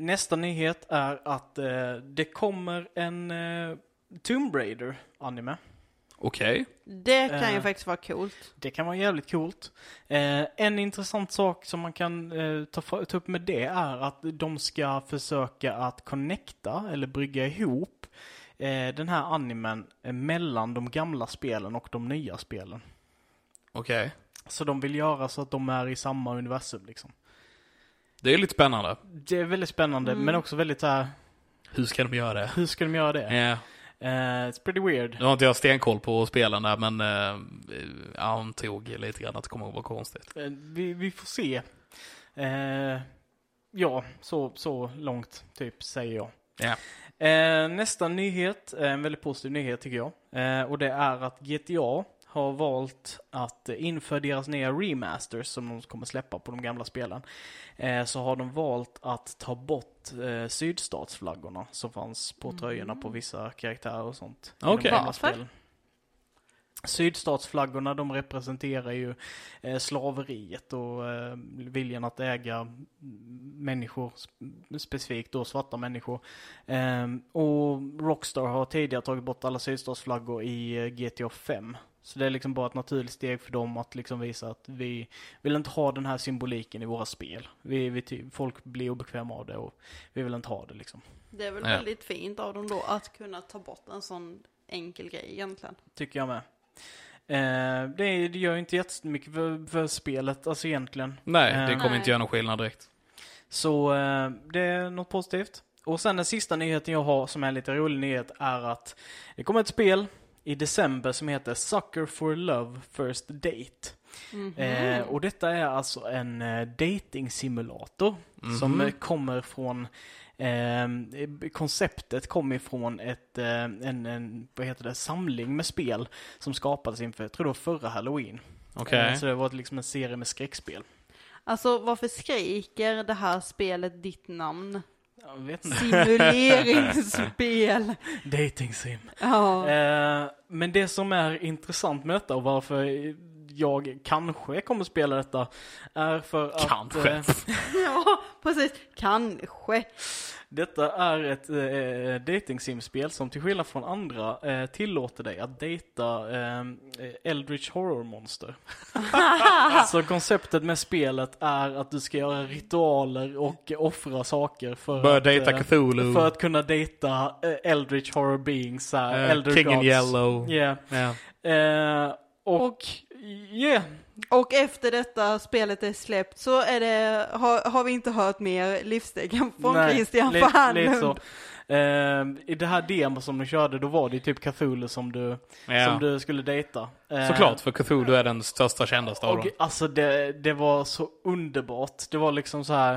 Nästa nyhet är att eh, det kommer en eh, Tomb Raider anime. Okej. Det kan ju Eh. faktiskt vara coolt. Det kan vara jävligt coolt. Eh, en intressant sak som man kan eh, ta, ta upp med det är att de ska försöka att connecta eller brygga ihop eh, den här animen eh, mellan de gamla spelen och de nya spelen. Okej. Så de vill göra så att de är i samma universum liksom. Det är lite spännande. Det är väldigt spännande Mm. men också väldigt så här, Hur ska de göra det? hur ska de göra det? Ja. Eh, it's pretty weird. Nu har inte jag stenkoll på spelen där, men jag antog lite grann att det kommer att vara konstigt. Eh, vi, vi får se. Eh, ja, så, så långt typ säger jag. Ja. Eh, nästa nyhet, en väldigt positiv nyhet tycker jag. Och det är att GTA har valt att eh, inför deras nya remasters som de kommer släppa på de gamla spelen. Eh, så har de valt att ta bort eh, sydstatsflaggorna som fanns på tröjorna på vissa karaktärer och sånt. Okej. gamla Varför? Sydstatsflaggorna de representerar ju slaveriet och viljan att äga mm, människor, sp- specifikt då svarta människor. Ehm, och Rockstar har tidigare tagit bort alla sydstatsflaggor i GTA 5. Så det är liksom bara ett naturligt steg för dem att liksom visa att vi vill inte ha den här symboliken i våra spel. Vi, vi, folk blir obekväma av det och vi vill inte ha det liksom. Det är väl Ja. väldigt fint av dem då att kunna ta bort en sån enkel grej egentligen. Tycker jag med. Eh, det, det gör ju inte jättemycket för, för spelet, alltså egentligen. Nej, det Eh, kommer Nej. inte göra någon skillnad direkt. Så eh, det är något positivt. Och sen den sista nyheten jag har som är en lite rolig nyhet är att det kommer ett spel i december som heter Sucker for Love First Date. Mhm. Eh, och detta är alltså en eh, dating simulator som Mhm. eh, kommer från eh, konceptet kom ifrån ett, eh, en, en vad heter det, samling med spel som skapades inför, jag tror det var förra halloween. Okej. Eh, så det var liksom en serie med skräckspel. Alltså varför skriker det här spelet ditt namn? Jag vet inte. Simuleringsspel. Dating sim. Ja. Eh, men det som är intressant med detta och varför jag kanske kommer spela detta är för att Kanske. eh, ja, precis. Kanske. Detta är ett eh, dating sim-spel som till skillnad från andra eh, tillåter dig att dejta eh, Eldritch Horror-monster. Så konceptet med spelet är att du ska göra ritualer och offra saker för Börja att, dejta eh, Cthulhu. för att kunna dejta eh, Eldritch Horror Beings, uh, Eh, Elder King in Gods. Yellow. Yeah. Ja. Eh, och, Och- yeah. Och efter detta spelet är släppt så är det, har, har vi inte hört mer livstecken från Nej, Christian lite så. Eh, I det här demo som de körde, då var det ju typ Cthulhu som du, Ja. som du skulle dejta. Eh, Såklart, för Cthulhu är den största kändaste av Och dem. alltså det, det var så underbart. Det var liksom så här.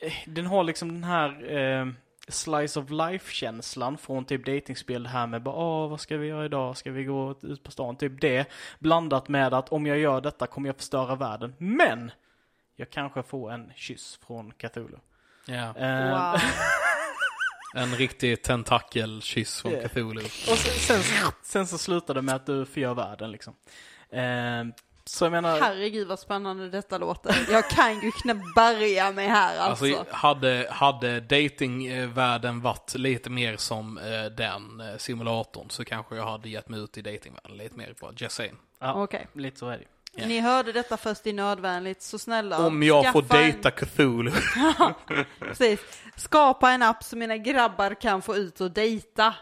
eh, Den har liksom den här eh, slice of life-känslan från typ datingspel här med bara åh, vad ska vi göra idag? Ska vi gå ut på stan? Typ det. Blandat med att om jag gör detta kommer jag förstöra världen. Men! Jag kanske får en kyss från Cthulhu. Ja. Eh, Wow. En riktig tentakelkyss från Ja. Cthulhu. Och sen, sen, sen så slutar det med att du förgör världen liksom. Eh, så jag menar, Herregud vad spännande detta låter. Jag kan ju knappt bärga mig här alltså. Alltså, hade, hade datingvärlden varit lite mer som eh, den eh, simulatorn så kanske jag hade gett mig ut i datingvärlden lite mer på Just saying. ja, Okej. lite så är det Ja. Ni hörde detta först i Nödvändigt, så snälla. Om jag får skaffa en- dejta Cthulhu. Precis. Skapa en app så mina grabbar kan få ut och dejta.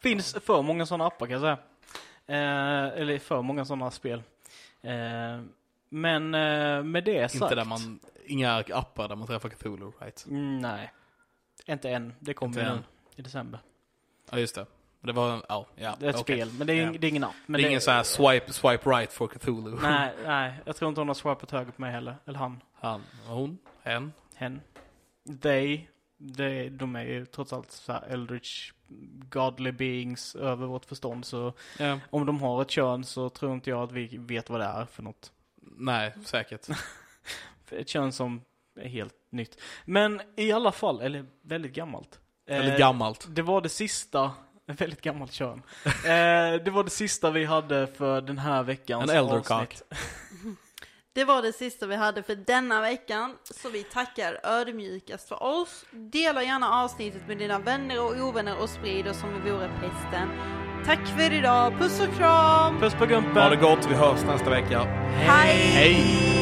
Finns för många sådana appar kan jag säga. Eh, eller för många sådana spel. Eh, men eh, med det sagt. Inte där man, inga appar där man träffar Cthulhu, right? Mm, nej. Inte än. Det kommer ju nu i december. Ja, just det. Det var, ja, ja. Det är ett okej. spel, men det är, Ja. det är ingen app. Men det är ingen så här swipe, swipe right for Cthulhu. Nej, nej. Jag tror inte hon har swipat höger på mig heller. Eller han. Han, hon, hen. Hen. They. they de är ju trots allt så här eldritch godly beings över vårt förstånd. Så Ja. om de har ett kön så tror inte jag att vi vet vad det är för något. Nej, säkert. Ett kön som är helt nytt. Men i alla fall, eller väldigt gammalt. Väldigt Eh, gammalt. Det var det sista, väldigt gammalt kön. eh, det var det sista vi hade för den här veckans En elder avsnitt. Det var det sista vi hade för denna veckan, så vi tackar ödmjukast för oss. Dela gärna avsnittet med dina vänner och ovänner och sprid oss som om vi vore pesten. Tack för idag, puss och kram! Puss på gumpen! Ha det gott, vi hörs nästa vecka. Hej! Hej!